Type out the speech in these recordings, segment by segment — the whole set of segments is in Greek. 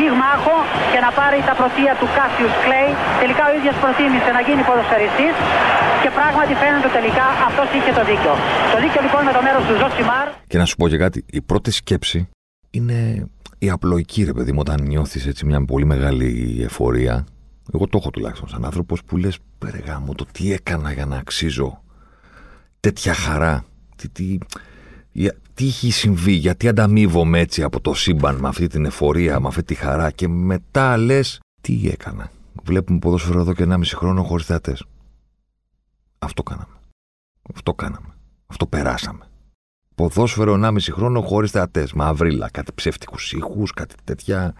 πυγμάχο και να πάρει τα πρωτεία του Κάσιους Κλέη. Τελικά ο ίδιος προτίμησε να γίνει ποδοσφαιριστής και πράγματι φαίνεται τελικά αυτός είχε το δίκιο. Το δίκιο λοιπόν με το μέρος του Ζωσιμάρ. Και να σου πω και κάτι, η πρώτη σκέψη είναι η απλοϊκή, ρε παιδί μου, όταν νιώθεις έτσι μια πολύ μεγάλη ευφορία. Εγώ το έχω τουλάχιστον σαν άνθρωπος που λες: Περεγά μου, το τι έκανα για να αξίζω τέτοια χαρά. Τι, τι, τι έχει συμβεί, γιατί ανταμείβομαι έτσι από το σύμπαν με αυτή την ευφορία, με αυτή τη χαρά και μετά λες τι έκανα; Βλέπουμε ποδόσφαιρο εδώ και 1,5 χρόνο χωρίς θεατές. Αυτό κάναμε. Αυτό κάναμε. Αυτό περάσαμε. Ποδόσφαιρο 1,5 χρόνο χωρίς θεατές. Μαυρίλα, κάτι ψεύτικους ήχους, κάτι τέτοια.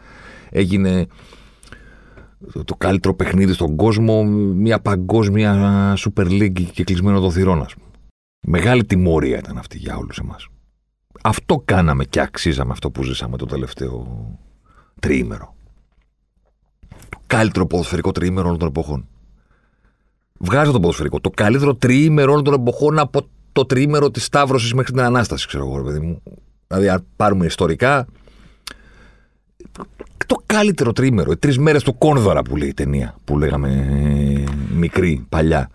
Έγινε το καλύτερο παιχνίδι στον κόσμο, μια παγκόσμια Super League και κλεισμένο το θυρών, πούμε. Μεγάλη τιμωρία ήταν αυτή για όλους εμάς. Αυτό κάναμε και αξίζαμε αυτό που ζήσαμε το τελευταίο τριήμερο. Το καλύτερο ποδοσφαιρικό τριήμερο όλων των εποχών. Βγάζω το ποδοσφαιρικό. Το καλύτερο τριήμερο όλων των εποχών από το τριήμερο της Σταύρωσης μέχρι την Ανάσταση, ξέρω εγώ, παιδί μου. Δηλαδή, αν πάρουμε ιστορικά, το καλύτερο τρίμερο. Οι τρεις μέρες του Κόνδωρα που λέει η ταινία που λέγαμε ε, μικρή, παλιά.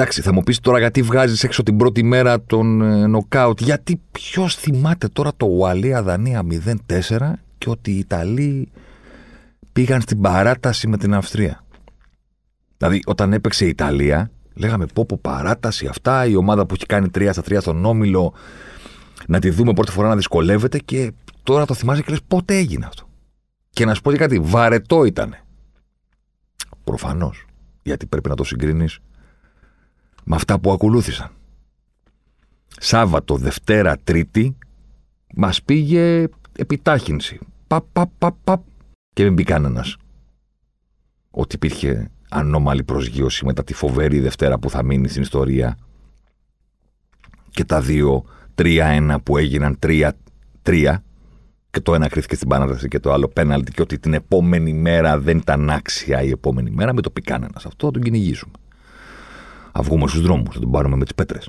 Εντάξει, θα μου πεις τώρα γιατί βγάζεις έξω την πρώτη μέρα τον ε, νοκάουτ. Γιατί ποιος θυμάται τώρα το Ουαλία Δανία 0-4 και ότι οι Ιταλοί πήγαν στην παράταση με την Αυστρία. Δηλαδή, όταν έπαιξε η Ιταλία, λέγαμε πω πω παράταση αυτά, η ομάδα που έχει κάνει 3 στα 3 στον Όμιλο, να τη δούμε πρώτη φορά να δυσκολεύεται και τώρα το θυμάσαι και λες πότε έγινε αυτό; Και να σου πω και κάτι, βαρετό ήταν. Προφανώς. Γιατί πρέπει να το συγκρίνεις με αυτά που ακολούθησαν. Σάββατο, Δευτέρα, Τρίτη μας πήγε επιτάχυνση. Παπ, παπ, παπ, παπ. Και μην πει κανένας ότι υπήρχε ανώμαλη προσγείωση μετά τη φοβερή Δευτέρα που θα μείνει στην ιστορία και τα δύο 3-1 που έγιναν 3-3 και το ένα κρίθηκε στην παράταση και το άλλο πέναλτι και ότι την επόμενη μέρα δεν ήταν άξια η επόμενη μέρα, με το πει κανένας. Αυτό θα τον κυνηγήσουμε. Α βγούμε στους δρόμους, θα τον πάρουμε με τις πέτρες.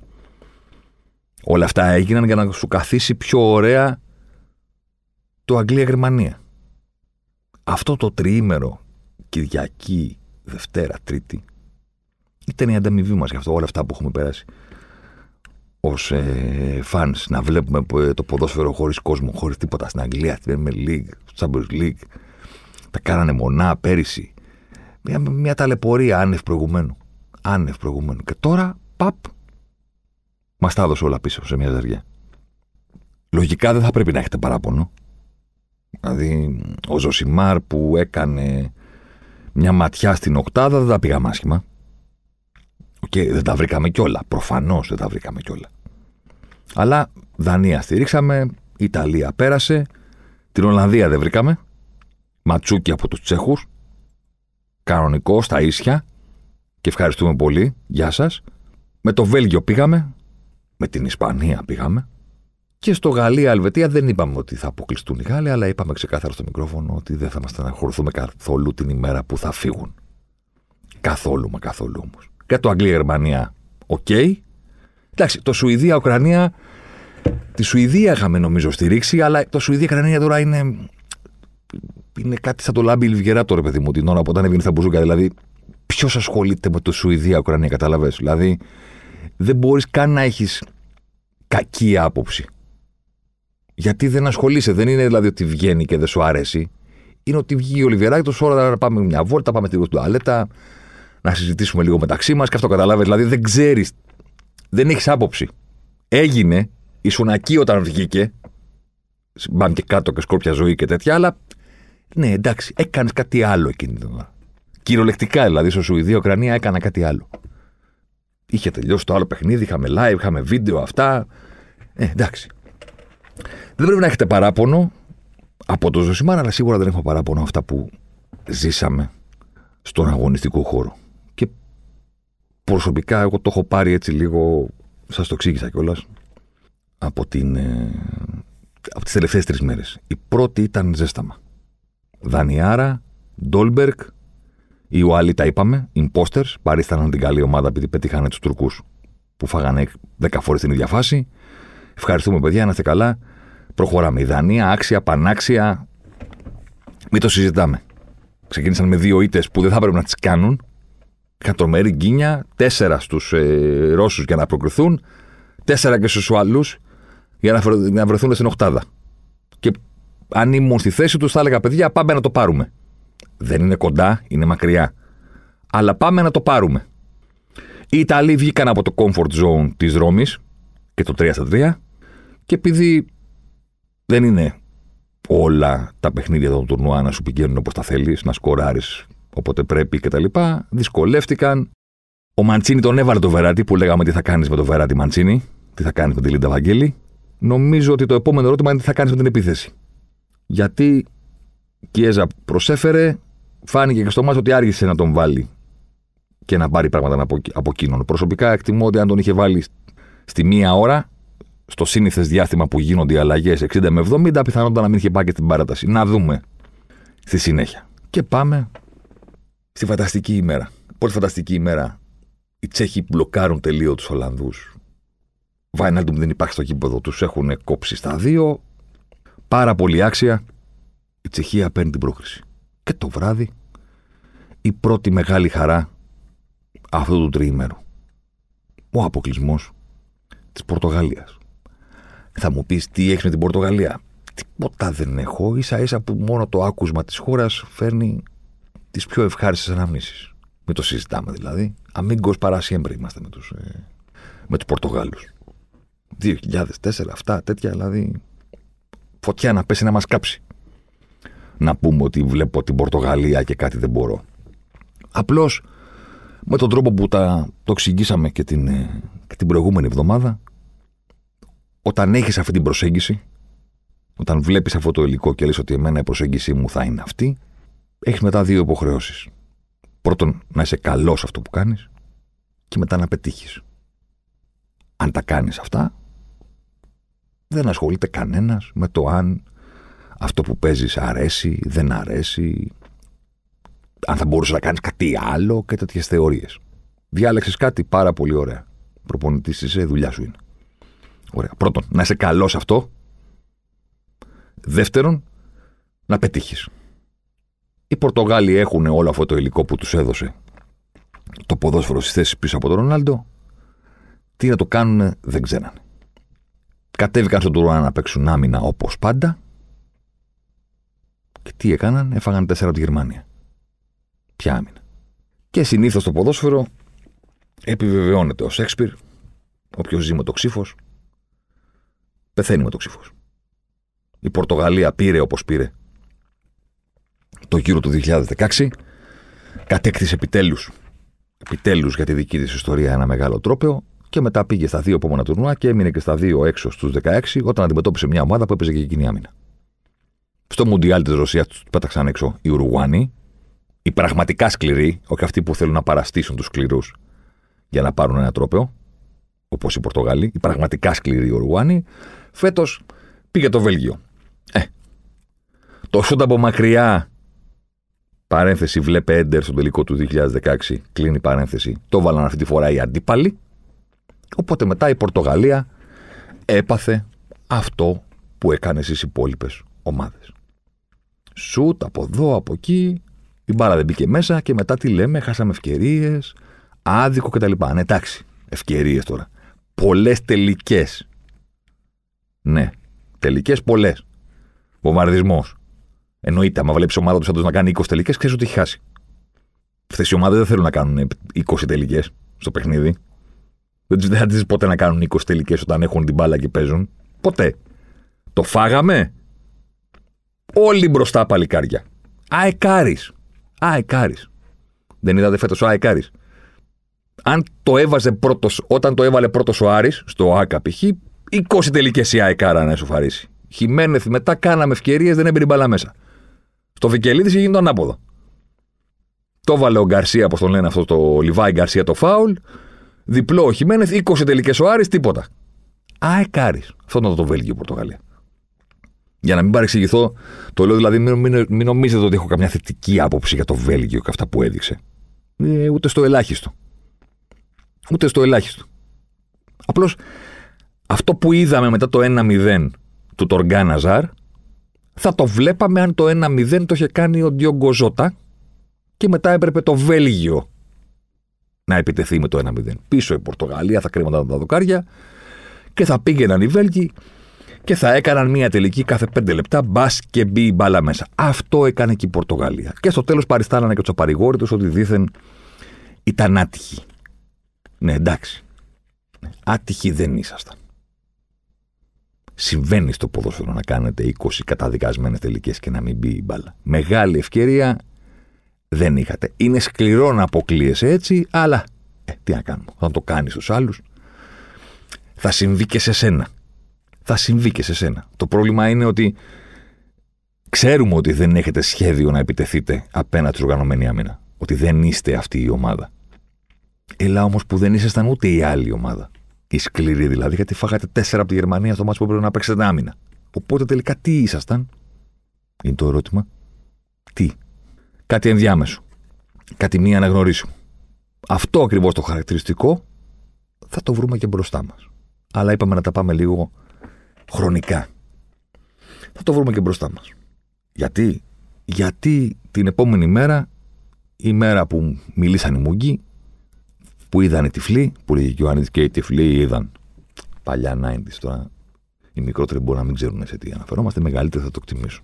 Όλα αυτά έγιναν για να σου καθίσει πιο ωραία το Αγγλία-Γερμανία. Αυτό το τριήμερο Κυριακή, Δευτέρα, Τρίτη ήταν η ανταμοιβή μας για αυτό, όλα αυτά που έχουμε περάσει ως ε, fans να βλέπουμε ε, το ποδόσφαιρο χωρίς κόσμο, χωρίς τίποτα στην Αγγλία, στην Premier League, στο Champions League. Τα κάνανε μονά πέρυσι. Μια, μια ταλαιπωρία άνευ προηγουμένου. Άνευ προηγουμένου. Και τώρα, παπ, μας τα έδωσε όλα πίσω σε μια ζαριά. Λογικά δεν θα πρέπει να έχετε παράπονο. Δηλαδή, ο Ζωσιμάρ που έκανε μια ματιά στην οκτάδα δεν τα πήγαμε άσχημα. Και δεν τα βρήκαμε κιόλα. Προφανώς δεν τα βρήκαμε κιόλα. Αλλά Δανία στηρίξαμε, Ιταλία πέρασε, την Ολλανδία δεν βρήκαμε. Ματσούκι από τους Τσέχους. Κανονικός στα ίσια. Και ευχαριστούμε πολύ. Γεια σας. Με το Βέλγιο πήγαμε. Με την Ισπανία πήγαμε. Και στο Γαλλία-Ελβετία δεν είπαμε ότι θα αποκλειστούν οι Γάλλοι, αλλά είπαμε ξεκάθαρα στο μικρόφωνο ότι δεν θα μας στεναχωρηθούμε καθόλου την ημέρα που θα φύγουν. Καθόλου, μα καθόλου όμως και το Αγγλία-Γερμανία, OK. Okay. Εντάξει, το Σουηδία-Ουκρανία. Τη Σουηδία είχαμε νομίζω στηρίξει, αλλά το Σουηδία-Ουκρανία τώρα είναι. Είναι κάτι σαν το λάμπι Λιβγερά τώρα, παιδί μου, την ώρα που όταν έβγαινε στα μπουζούκα. Δηλαδή, ποιος ασχολείται με το Σουηδία-Ουκρανία, κατάλαβες; Δηλαδή, δεν μπορείς καν να έχεις κακή άποψη. Γιατί δεν ασχολείσαι. Δεν είναι δηλαδή ότι βγαίνει και δεν σου αρέσει. Είναι ότι βγήκε ο Λιβεράκη, ώρα να πάμε μια βόλτα, πάμε την τουαλέτα, να συζητήσουμε λίγο μεταξύ μας και αυτό καταλάβει. Δηλαδή δεν ξέρεις, δεν έχεις άποψη. Έγινε, ήσουν εκεί όταν βγήκε. Μπαν και κάτω και σκόρπια ζωή και τέτοια, αλλά ναι, εντάξει, έκανες κάτι άλλο εκείνη την ώρα. Κυριολεκτικά δηλαδή, στο Σουηδία, Ουκρανία έκανα κάτι άλλο. Είχε τελειώσει το άλλο παιχνίδι, είχαμε live, είχαμε βίντεο, αυτά. Ε, εντάξει. Δεν πρέπει να έχετε παράπονο από το Ζωσιμάρα, αλλά σίγουρα δεν έχω παράπονο αυτά που ζήσαμε στον αγωνιστικό χώρο. προσωπικά εγώ το έχω πάρει έτσι λίγο, σας το εξήγησα κιόλας από, την, ε, από τις τελευταίες τρεις μέρες. Η πρώτη ήταν ζέσταμα. Δανιάρα, Ντόλμπερκ, οι Ουαλοί τα είπαμε, imposters, παρίσταναν την καλή ομάδα επειδή πετύχανε τους Τουρκούς που φάγανε 10 φορές την ίδια φάση. Ευχαριστούμε παιδιά, να είστε καλά. Προχωράμε. Η Δανία, άξια, πανάξια. Μην το συζητάμε. Ξεκίνησαν με δύο ήττες που δεν θα έπρεπε να τις κάνουν. Είχαν τρομερή γκίνια. Τέσσερα στους ε, Ρώσους για να προκριθούν. Τέσσερα και στους άλλου για να, να βρεθούν στην Οχτάδα. Και αν ήμουν στη θέση τους, θα έλεγα: Παιδιά, πάμε να το πάρουμε. Δεν είναι κοντά, είναι μακριά. Αλλά πάμε να το πάρουμε. Οι Ιταλοί βγήκαν από το comfort zone της Ρώμης και το 3 στα 3. Και επειδή δεν είναι όλα τα παιχνίδια των τουρνουά να σου πηγαίνουν όπως τα θέλεις, να σκοράρεις όποτε πρέπει κτλ. Δυσκολεύτηκαν. Ο Μαντσίνη τον έβαλε το Βεράτη που λέγαμε τι θα κάνεις με το Βεράτη Μαντσίνη, τι θα κάνεις με τη Λίντα Βαγγέλη. Νομίζω ότι το επόμενο ερώτημα είναι τι θα κάνεις με την επίθεση. Γιατί η Κιέζα προσέφερε, φάνηκε και στο μάτι ότι άργησε να τον βάλει και να πάρει πράγματα από, από εκείνον. Προσωπικά εκτιμώ ότι αν τον είχε βάλει στη μία ώρα, στο σύνηθες διάστημα που γίνονται οι αλλαγές 60 με 70, πιθανότατα να μην είχε πάει και την παράταση. Να δούμε στη συνέχεια. Και πάμε στη φανταστική ημέρα. Πρώτη φανταστική ημέρα. Οι Τσέχοι μπλοκάρουν τελείως τους Ολλανδούς. Βάιναλντουμ δεν υπάρχει στο κήπεδο, τους έχουν κόψει στα δύο. Πάρα πολύ άξια. Η Τσεχία παίρνει την πρόκριση. Και το βράδυ, η πρώτη μεγάλη χαρά αυτού του τριήμερου. Ο αποκλεισμός της Πορτογαλίας. Θα μου πεις τι έχεις με την Πορτογαλία; Τίποτα δεν έχω. σα ίσα που μόνο το άκουσμα της χώρας φέρνει τις πιο ευχάριστες αναμνήσεις. Μην το συζητάμε δηλαδή. Αμίγκος παρασίεμπρε είμαστε με τους ε, με τους Πορτογάλους. 2004, αυτά, τέτοια δηλαδή. Φωτιά να πέσει να μας κάψει. Να πούμε ότι βλέπω την Πορτογαλία και κάτι δεν μπορώ. Απλώς με τον τρόπο που τα, το εξηγήσαμε και την, ε, και την προηγούμενη εβδομάδα, όταν έχεις αυτή την προσέγγιση, όταν βλέπεις αυτό το υλικό και λες ότι εμένα η προσέγγιση μου θα είναι αυτή, έχεις μετά δύο υποχρεώσεις. Πρώτον, να είσαι καλός σε αυτό που κάνεις και μετά να πετύχεις. Αν τα κάνεις αυτά, δεν ασχολείται κανένας με το αν αυτό που παίζεις αρέσει, δεν αρέσει, αν θα μπορούσες να κάνεις κάτι άλλο και τέτοιες θεωρίες. Διάλεξες κάτι πάρα πολύ ωραία. Προπονητής είσαι, δουλειά σου είναι. Ωραία. Πρώτον, να είσαι καλός σε αυτό. Δεύτερον, να πετύχεις. Οι Πορτογάλοι έχουν όλο αυτό το υλικό που τους έδωσε το ποδόσφαιρο στις θέσεις πίσω από τον Ρονάλντο. Τι να το κάνουν δεν ξέρανε. Κατέβηκαν στον Τουρουάνα να παίξουν άμυνα όπως πάντα. Και τι έκαναν, έφαγαν τέσσερα από τη Γερμανία. Ποια άμυνα. Και συνήθως το ποδόσφαιρο επιβεβαιώνεται ο Σέξπιρ, όποιος ζει με το ξύφος, πεθαίνει με το ξύφος. Η Πορτογαλία πήρε όπως πήρε το γύρο του 2016, κατέκτησε επιτέλους επιτέλους για τη δική της ιστορία ένα μεγάλο τρόπαιο και μετά πήγε στα δύο επόμενα τουρνουά και έμεινε και στα δύο έξω στους 16 όταν αντιμετώπισε μια ομάδα που έπαιζε και εκείνη άμυνα. Στο Μουντιάλ της Ρωσίας τους πέταξαν έξω οι Ουρουγουάνοι, οι πραγματικά σκληροί, όχι αυτοί που θέλουν να παραστήσουν τους σκληρούς για να πάρουν ένα τρόπαιο, όπως οι Πορτογάλοι, οι πραγματικά σκληροί Ουρουγουάνοι, φέτος πήγε το Βέλγιο. Ε, το σούτ από μακριά, παρένθεση, βλέπε έντερ στο τελικό του 2016, κλείνει παρένθεση, το βάλαν αυτή τη φορά οι αντίπαλοι. Οπότε μετά η Πορτογαλία έπαθε αυτό που έκανε στις υπόλοιπες ομάδες. Σουτ από εδώ, από εκεί, η μπάλα δεν μπήκε μέσα και μετά τι λέμε, χάσαμε ευκαιρίες, άδικο κτλ. Ναι, εντάξει, ευκαιρίες τώρα. Πολλές τελικές. Ναι, τελικές πολλές. Βομβαρδισμός. Εννοείται, άμα βλέπεις ομάδα του Σάντος να κάνει 20 τελικές, ξέρεις ότι έχει χάσει. Αυτέ οι ομάδες δεν θέλουν να κάνουν 20 τελικές στο παιχνίδι. Δεν θα τις ποτέ να κάνουν 20 τελικές όταν έχουν την μπάλα και παίζουν. Ποτέ. Το φάγαμε. Όλοι μπροστά παλικάρια. Αεκάρης. Αεκάρη. Δεν είδατε φέτος ο Αεκάρη. Αν το έβαζε πρώτος, όταν το έβαλε πρώτος ο Άρης, στο ΑΚΑ π.χ., 20 τελικές η Αεκάρα να εσωφαρίσει. Χιμένεθ μετά κάναμε ευκαιρίες, δεν έμπαινε μπαλά μέσα. Στο Βικελίδης είχε γίνει το ανάποδο. Το βάλε ο Γκαρσία, όπως τον λένε αυτό το Λιβάη Γκαρσία το φάουλ. Διπλό ο Χιμένεθ, 20 τελικές ο Άρης, τίποτα. Αεκάρι. Αυτό ήταν το Βέλγιο-Πορτογαλία. Για να μην παρεξηγηθώ, το λέω δηλαδή, μην, μην, μην νομίζετε ότι έχω καμιά θετική άποψη για το Βέλγιο και αυτά που έδειξε. Ε, ούτε στο ελάχιστο. Ούτε στο ελάχιστο. Απλώς αυτό που είδαμε μετά το 1-0 του Τοργκάνα Ζαρ, θα το βλέπαμε αν το 1-0 το είχε κάνει ο Ντιόγκο Ζώτα και μετά έπρεπε το Βέλγιο να επιτεθεί με το 1-0. Πίσω η Πορτογαλία θα κρέμονταν τα δοκάρια και θα πήγαιναν οι Βέλγοι και θα έκαναν μία τελική κάθε πέντε λεπτά, μπας και μπει η μπάλα μέσα. Αυτό έκανε και η Πορτογαλία. Και στο τέλος παριστάνανε και τους απαρηγόρητους ότι δήθεν ήταν άτυχοι. Ναι, εντάξει. Άτυχοι δεν ήσασταν. Συμβαίνει στο ποδόσφαιρο να κάνετε 20 καταδικασμένες τελικές και να μην μπει η μπάλα. Μεγάλη ευκαιρία δεν είχατε. Είναι σκληρό να αποκλείεσαι έτσι, αλλά ε, τι να κάνουμε. Θα το κάνεις στους άλλους. Θα συμβεί και σε σένα. Θα συμβεί και σε σένα. Το πρόβλημα είναι ότι ξέρουμε ότι δεν έχετε σχέδιο να επιτεθείτε απέναντι στην οργανωμένη άμυνα. Ότι δεν είστε αυτή η ομάδα. Ελά όμως που δεν ήσασταν ούτε η άλλη ομάδα. Η σκληρή δηλαδή, γιατί φάγατε τέσσερα από τη Γερμανία στο μάτσο που έπρεπε να παίξετε άμυνα. Οπότε τελικά τι ήσασταν, είναι το ερώτημα. Τι; Κάτι ενδιάμεσο. Κάτι μη αναγνωρίσιμο. Αυτό ακριβώς το χαρακτηριστικό θα το βρούμε και μπροστά μας. Αλλά είπαμε να τα πάμε λίγο χρονικά. Θα το βρούμε και μπροστά μας. Γιατί; Γιατί την επόμενη μέρα, η μέρα που μιλήσαν οι Μούγκοι, που είδαν οι τυφλοί, που λέγει και ο Άννη και οι τυφλοί είδαν παλιά 90s τώρα. Οι μικρότεροι μπορεί να μην ξέρουν σε τι αναφερόμαστε, οι μεγαλύτεροι θα το εκτιμήσουν.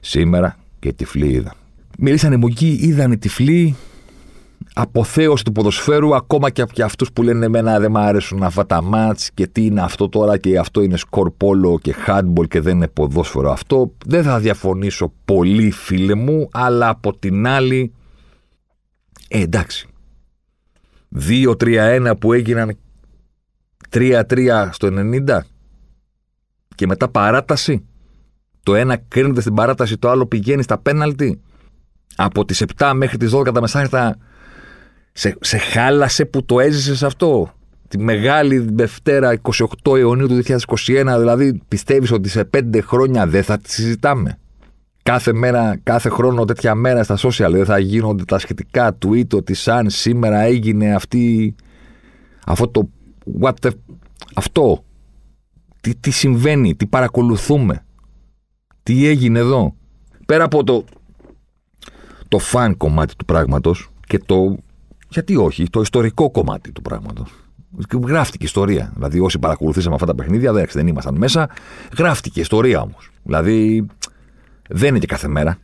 Σήμερα και οι τυφλοί είδαν. Μίλησαν οι Μουγκοί, είδαν οι τυφλοί, αποθέωση του ποδοσφαίρου, ακόμα και από αυτούς που λένε Εμένα δεν μου αρέσουν αυτά τα μάτς και τι είναι αυτό τώρα και αυτό είναι σκορ πόλο και handball και δεν είναι ποδόσφαιρο αυτό. Δεν θα διαφωνήσω πολύ, φίλε μου, αλλά από την άλλη. Ε, εντάξει. 2-3-1 που έγιναν 3-3 στο 90 και μετά παράταση. Το ένα κρίνεται στην παράταση, το άλλο πηγαίνει στα πέναλτι. Από τις 7 μέχρι τις 12 τα μεσάνυχτα σε, σε χάλασε που το έζησες αυτό; Τη μεγάλη Δευτέρα 28 Ιουνίου του 2021, δηλαδή πιστεύεις ότι σε 5 χρόνια δεν θα τη συζητάμε; Κάθε μέρα, κάθε χρόνο τέτοια μέρα στα social δεν θα γίνονται τα σχετικά tweet ότι σαν σήμερα έγινε αυτή αυτό το what the, αυτό τι, τι συμβαίνει, τι παρακολουθούμε τι έγινε εδώ; Πέρα από το το φαν κομμάτι του πράγματος και το γιατί όχι, το ιστορικό κομμάτι του πράγματος Γράφτηκε ιστορία. Δηλαδή, όσοι παρακολουθήσαμε αυτά τα παιχνίδια, δεν ήμασταν μέσα. Γράφτηκε ιστορία όμως. Δηλαδή, δεν είναι και κάθε μέρα.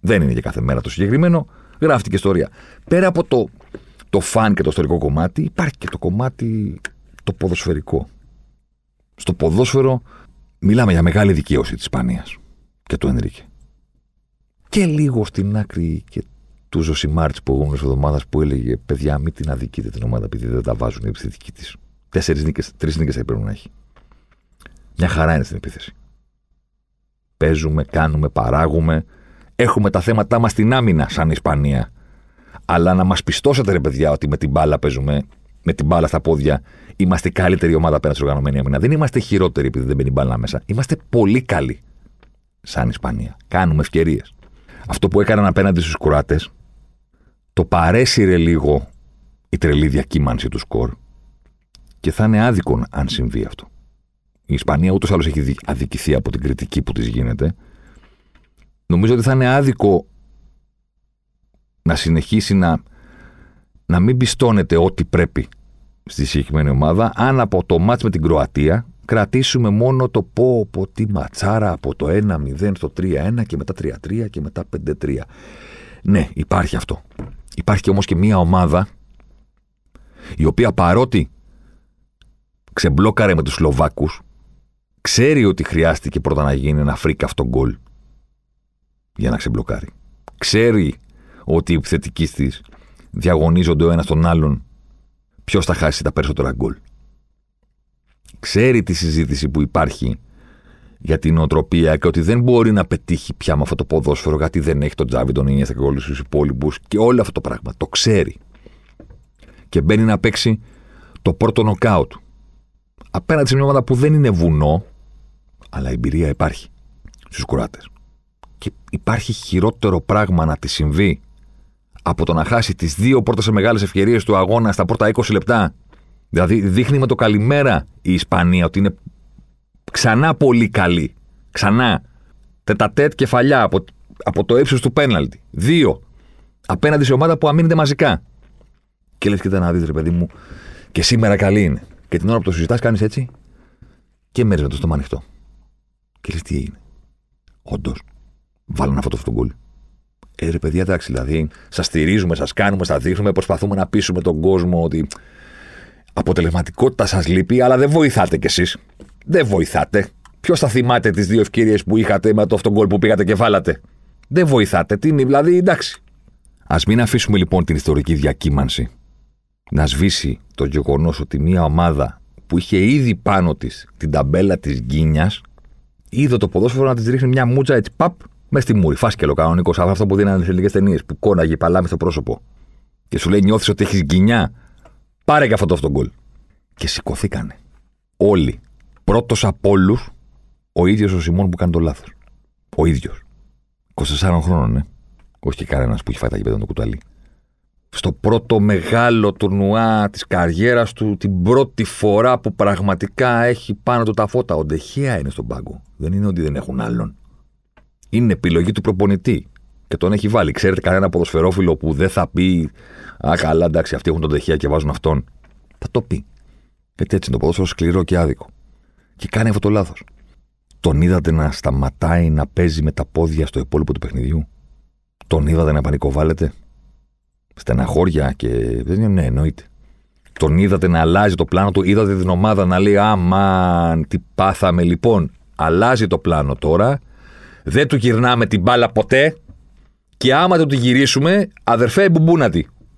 Δεν είναι και κάθε μέρα το συγκεκριμένο. Γράφτηκε ιστορία. Πέρα από το, το φαν και το ιστορικό κομμάτι, υπάρχει και το κομμάτι το ποδοσφαιρικό. Στο ποδόσφαιρο μιλάμε για μεγάλη δικαίωση της Ισπανίας και του Ενρίκε. Και λίγο στην άκρη και του Ζωσιμάρ τη προηγούμενης εβδομάδας που έλεγε: Παιδιά, μην την αδικείτε την ομάδα επειδή δεν τα βάζουν οι επιθετικοί της. Τέσσερις νίκες, τρεις νίκες θα πρέπει να έχει. Μια χαρά είναι στην επίθεση. Παίζουμε, κάνουμε, παράγουμε. Έχουμε τα θέματα μας στην άμυνα, σαν Ισπανία. Αλλά να μας πιστώσετε, ρε παιδιά, ότι με την μπάλα παίζουμε, με την μπάλα στα πόδια, είμαστε η καλύτερη ομάδα απέναντι στην οργανωμένη άμυνα. Δεν είμαστε χειρότεροι επειδή δεν μπαίνει μπάλα μέσα. Είμαστε πολύ καλοί, σαν Ισπανία. Κάνουμε ευκαιρίες. Αυτό που έκαναν απέναντι στους κουράτε, το παρέσυρε λίγο η τρελή διακύμανση του σκορ και θα είναι άδικο αν συμβεί αυτό η Ισπανία ούτως ή άλλως έχει αδικηθεί από την κριτική που της γίνεται. Νομίζω ότι θα είναι άδικο να συνεχίσει να, να μην πιστώνεται ό,τι πρέπει στη συγκεκριμένη ομάδα, αν από το μάτς με την Κροατία κρατήσουμε μόνο το πω, πω τι ματσάρα από το 1-0 στο 3-1 και μετά 3-3 και μετά 5-3. Ναι, υπάρχει αυτό. Υπάρχει όμως και μια ομάδα η οποία παρότι ξεμπλόκαρε με τους Σλοβάκους ξέρει ότι χρειάστηκε πρώτα να γίνει ένα freak αυτογκόλ για να ξεμπλοκάρει. Ξέρει ότι οι επιθετικοί της διαγωνίζονται ο ένας τον άλλον ποιος θα χάσει τα περισσότερα γκολ. Ξέρει τη συζήτηση που υπάρχει για την οτροπία και ότι δεν μπορεί να πετύχει πια με αυτό το ποδόσφαιρο γιατί δεν έχει τον Τζάβι, τον Ινιέστα και όλους τους υπόλοιπους και όλο αυτό το πράγμα. Το ξέρει. Και μπαίνει να παίξει το πρώτο νοκάουτ. Απέναντι σε μια ομάδα που δεν είναι βουνό, αλλά η εμπειρία υπάρχει στους Κροάτες. Και υπάρχει χειρότερο πράγμα να τη συμβεί από το να χάσει τις δύο πρώτες μεγάλες ευκαιρίες του αγώνα στα πρώτα 20 λεπτά. Δηλαδή, δείχνει με το καλημέρα η Ισπανία ότι είναι ξανά πολύ καλή. Ξανά. Τετατέτ κεφαλιά από, από το ύψος του πέναλτι. Δύο. Απέναντι σε ομάδα που αμήνεται μαζικά. Και λες, κοίτα να δεις, ρε παιδί μου, και σήμερα καλή είναι. Και την ώρα που το συζητάς, κάνεις έτσι και μέρε το στόμα ανοιχτό. Και λες, τι έγινε. Όντως, βάλανε αυτό το γκολ. Ε, ρε παιδιά, εντάξει, δηλαδή, σας στηρίζουμε, σας κάνουμε, σας δείχνουμε, προσπαθούμε να πείσουμε τον κόσμο ότι αποτελεσματικότητα σας λείπει, αλλά δεν βοηθάτε κι εσείς. Δεν βοηθάτε. Ποιος θα θυμάται τις δύο ευκαιρίες που είχατε με το αυτόν γκολ που πήγατε και βάλατε; Δεν βοηθάτε. Τι είναι, δηλαδή, εντάξει. Α μην αφήσουμε λοιπόν την ιστορική διακύμανση να σβήσει το γεγονός ότι μια ομάδα που είχε ήδη πάνω της την ταμπέλα της γκίνιας, είδε το ποδόσφαιρο να της ρίχνει μια μούτσα έτσι παπ μες στη μούρη. Φάσκελο κανονικός, αυτό που δίνανε σε λίγε ταινίες που κόναγε παλάμη στο πρόσωπο. Και σου λέει: Νιώθεις ότι έχεις γκίνια, πάρε και αυτό το αυτόν γκολ. Και σηκωθήκανε. Όλοι. Πρώτος από όλους, ο ίδιος ο Σιμών που κάνει το λάθος. Ο ίδιος. 24 χρόνων, ε. Όχι και κανένας που έχει φάει τα γήπεδα το κουταλί στο πρώτο μεγάλο τουρνουά της καριέρας του, την πρώτη φορά που πραγματικά έχει πάνω του τα φώτα. Ο Ντεχέα είναι στον πάγκο. Δεν είναι ότι δεν έχουν άλλον. Είναι επιλογή του προπονητή. Και τον έχει βάλει. Ξέρετε κανένα ποδοσφαιρόφιλο που δεν θα πει Α, καλά, εντάξει, αυτοί έχουν τον Ντεχέα και βάζουν αυτόν. Θα το πει. Γιατί έτσι είναι το ποδόσφαιρο σκληρό και άδικο. Και κάνει αυτό το λάθος. Τον είδατε να σταματάει να παίζει με τα πόδια στο υπόλοιπο του παιχνιδιού; Τον είδατε να πανικοβάλλεται; Στεναχώρια και. Δεν ναι, εννοείται. Τον είδατε να αλλάζει το πλάνο του, είδατε την ομάδα να λέει Αμάν, τι πάθαμε λοιπόν. Αλλάζει το πλάνο τώρα. Δεν του γυρνάμε την μπάλα ποτέ. Και άμα το τη γυρίσουμε, αδερφέ, μπουμπούνα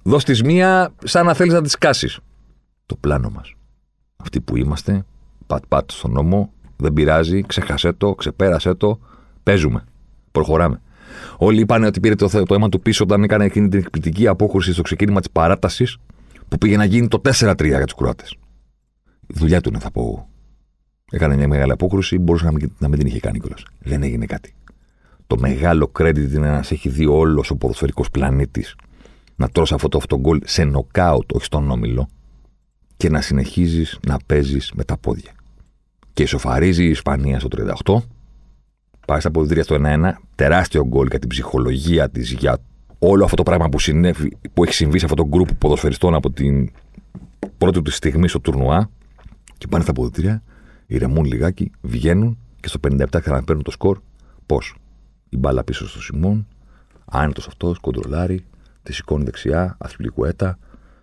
Δώσ' της μία σαν να θέλεις να τη κάσεις. Το πλάνο μας. Αυτοί που είμαστε, πατ-πατ στον νόμο, δεν πειράζει, ξεχασέ το, ξεπέρασέ το, παίζουμε. Προχωράμε. Όλοι είπαν ότι πήρε το, το αίμα του πίσω όταν έκανε εκείνη την εκπληκτική απόκρουση στο ξεκίνημα της παράτασης που πήγε να γίνει το 4-3 για τους Κροάτες. Η δουλειά του είναι, θα πω. Έκανε μια μεγάλη απόκρουση, μπορούσε να μην, να μην την είχε κάνει κιόλας. Δεν έγινε κάτι. Το μεγάλο credit είναι να σε έχει δει όλος ο ποδοσφαιρικός πλανήτης να τρώσει αυτό το αυτογκολ σε νοκάουτ, όχι στον όμιλο, και να συνεχίζεις να παίζεις με τα πόδια. Και ισοφαρίζει η Ισπανία στο 38 Πάει στα αποδητήρια στο 1-1. Τεράστιο γκολ για την ψυχολογία της, για όλο αυτό το πράγμα που, συνέβη, που έχει συμβεί σε αυτό το γκρουπ ποδοσφαιριστών από την πρώτη του στιγμή στο τουρνουά. Και πάνε στα αποδητήρια, ηρεμούν λιγάκι, βγαίνουν και στο 57 ξαναπαίρνουν το σκορ. Πώς; Η μπάλα πίσω στο Σιμών, άνετος αυτός, κοντρολάρι, τη σηκώνει δεξιά, αθλητικουέτα,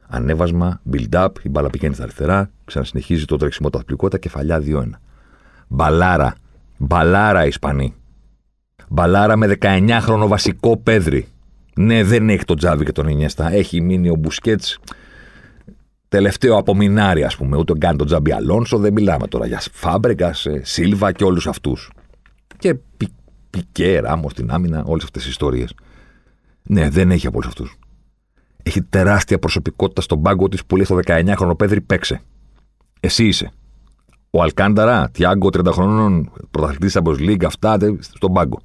ανέβασμα, build-up, η μπάλα πηγαίνει στα αριστερά, ξανασυνεχίζει το τρεξιμό του αθλητικουέτα, κεφαλιά 2-1. Μπαλάρα Μπαλάρα Ισπανή. Μπαλάρα με 19χρονο βασικό πέδρι. Ναι, δεν έχει τον Τζάβι και τον Ινιέστα. Έχει μείνει ο Μπουσκέτς τελευταίο απομεινάρι, ας πούμε. Ούτε καν τον Τζάμπι Αλόνσο. Δεν μιλάμε τώρα για Φάμπρεγκας, Σίλβα και όλους αυτούς. Και πι, Πικέ, Ράμος στην άμυνα, όλες αυτές τις ιστορίες. Ναι, δεν έχει από όλους αυτούς. Έχει τεράστια προσωπικότητα στον πάγκο της που λέει στο 19χρονο πέδρι παίξε. Εσύ είσαι. Ο Αλκάνταρα, Τιάγκο, 30 χρόνων, πρωταθλητή Champions League, αυτά στον πάγκο.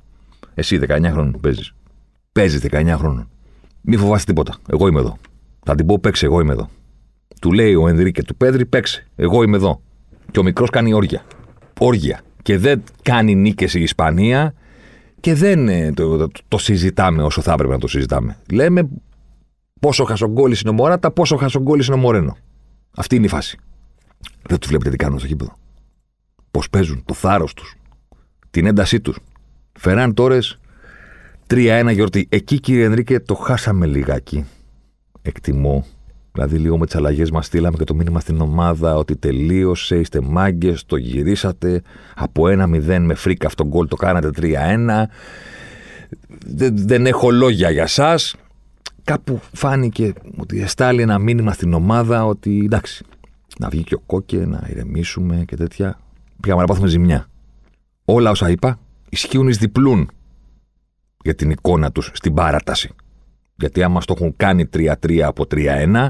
Εσύ 19 χρόνων παίζεις. Παίζεις 19 χρόνων. Μη φοβάσαι τίποτα. Εγώ είμαι εδώ. Θα την πω παίξε, εγώ είμαι εδώ. Του λέει ο Ενδρίκε του Πέδρη, παίξε. Εγώ είμαι εδώ. Και ο μικρός κάνει όργια. Όργια. Και δεν κάνει νίκες η Ισπανία και δεν ε, το, το, το, συζητάμε όσο θα έπρεπε να το συζητάμε. Λέμε πόσο χασογκόλη είναι ο Μωράτα, πόσο χασογκόλη είναι ο Μορένο. Αυτή είναι η φάση. Δεν τους βλέπετε τι κάνουν στο γήπεδο. Πώς παίζουν, το θάρρος τους, την έντασή τους. Φεράν τόρες 3-1 γιορτή. Εκεί κύριε Ενρίκε το χάσαμε λιγάκι. Εκτιμώ. Δηλαδή, λίγο με τις αλλαγές μας στείλαμε και το μήνυμα στην ομάδα ότι τελείωσε, είστε μάγκες, το γυρίσατε. Από 1-0 με φρίκα αυτόν γκολ το κάνατε 3-1. Δεν, δεν έχω λόγια για εσά. Κάπου φάνηκε ότι εστάλει ένα μήνυμα στην ομάδα ότι εντάξει, να βγει και ο κόκκε, να ηρεμήσουμε και τέτοια. Πήγαμε να πάθουμε ζημιά. όλα όσα είπα ισχύουν εις διπλούν για την εικόνα τους στην παράταση. Γιατί άμα το έχουν κάνει 3-3 από 3-1,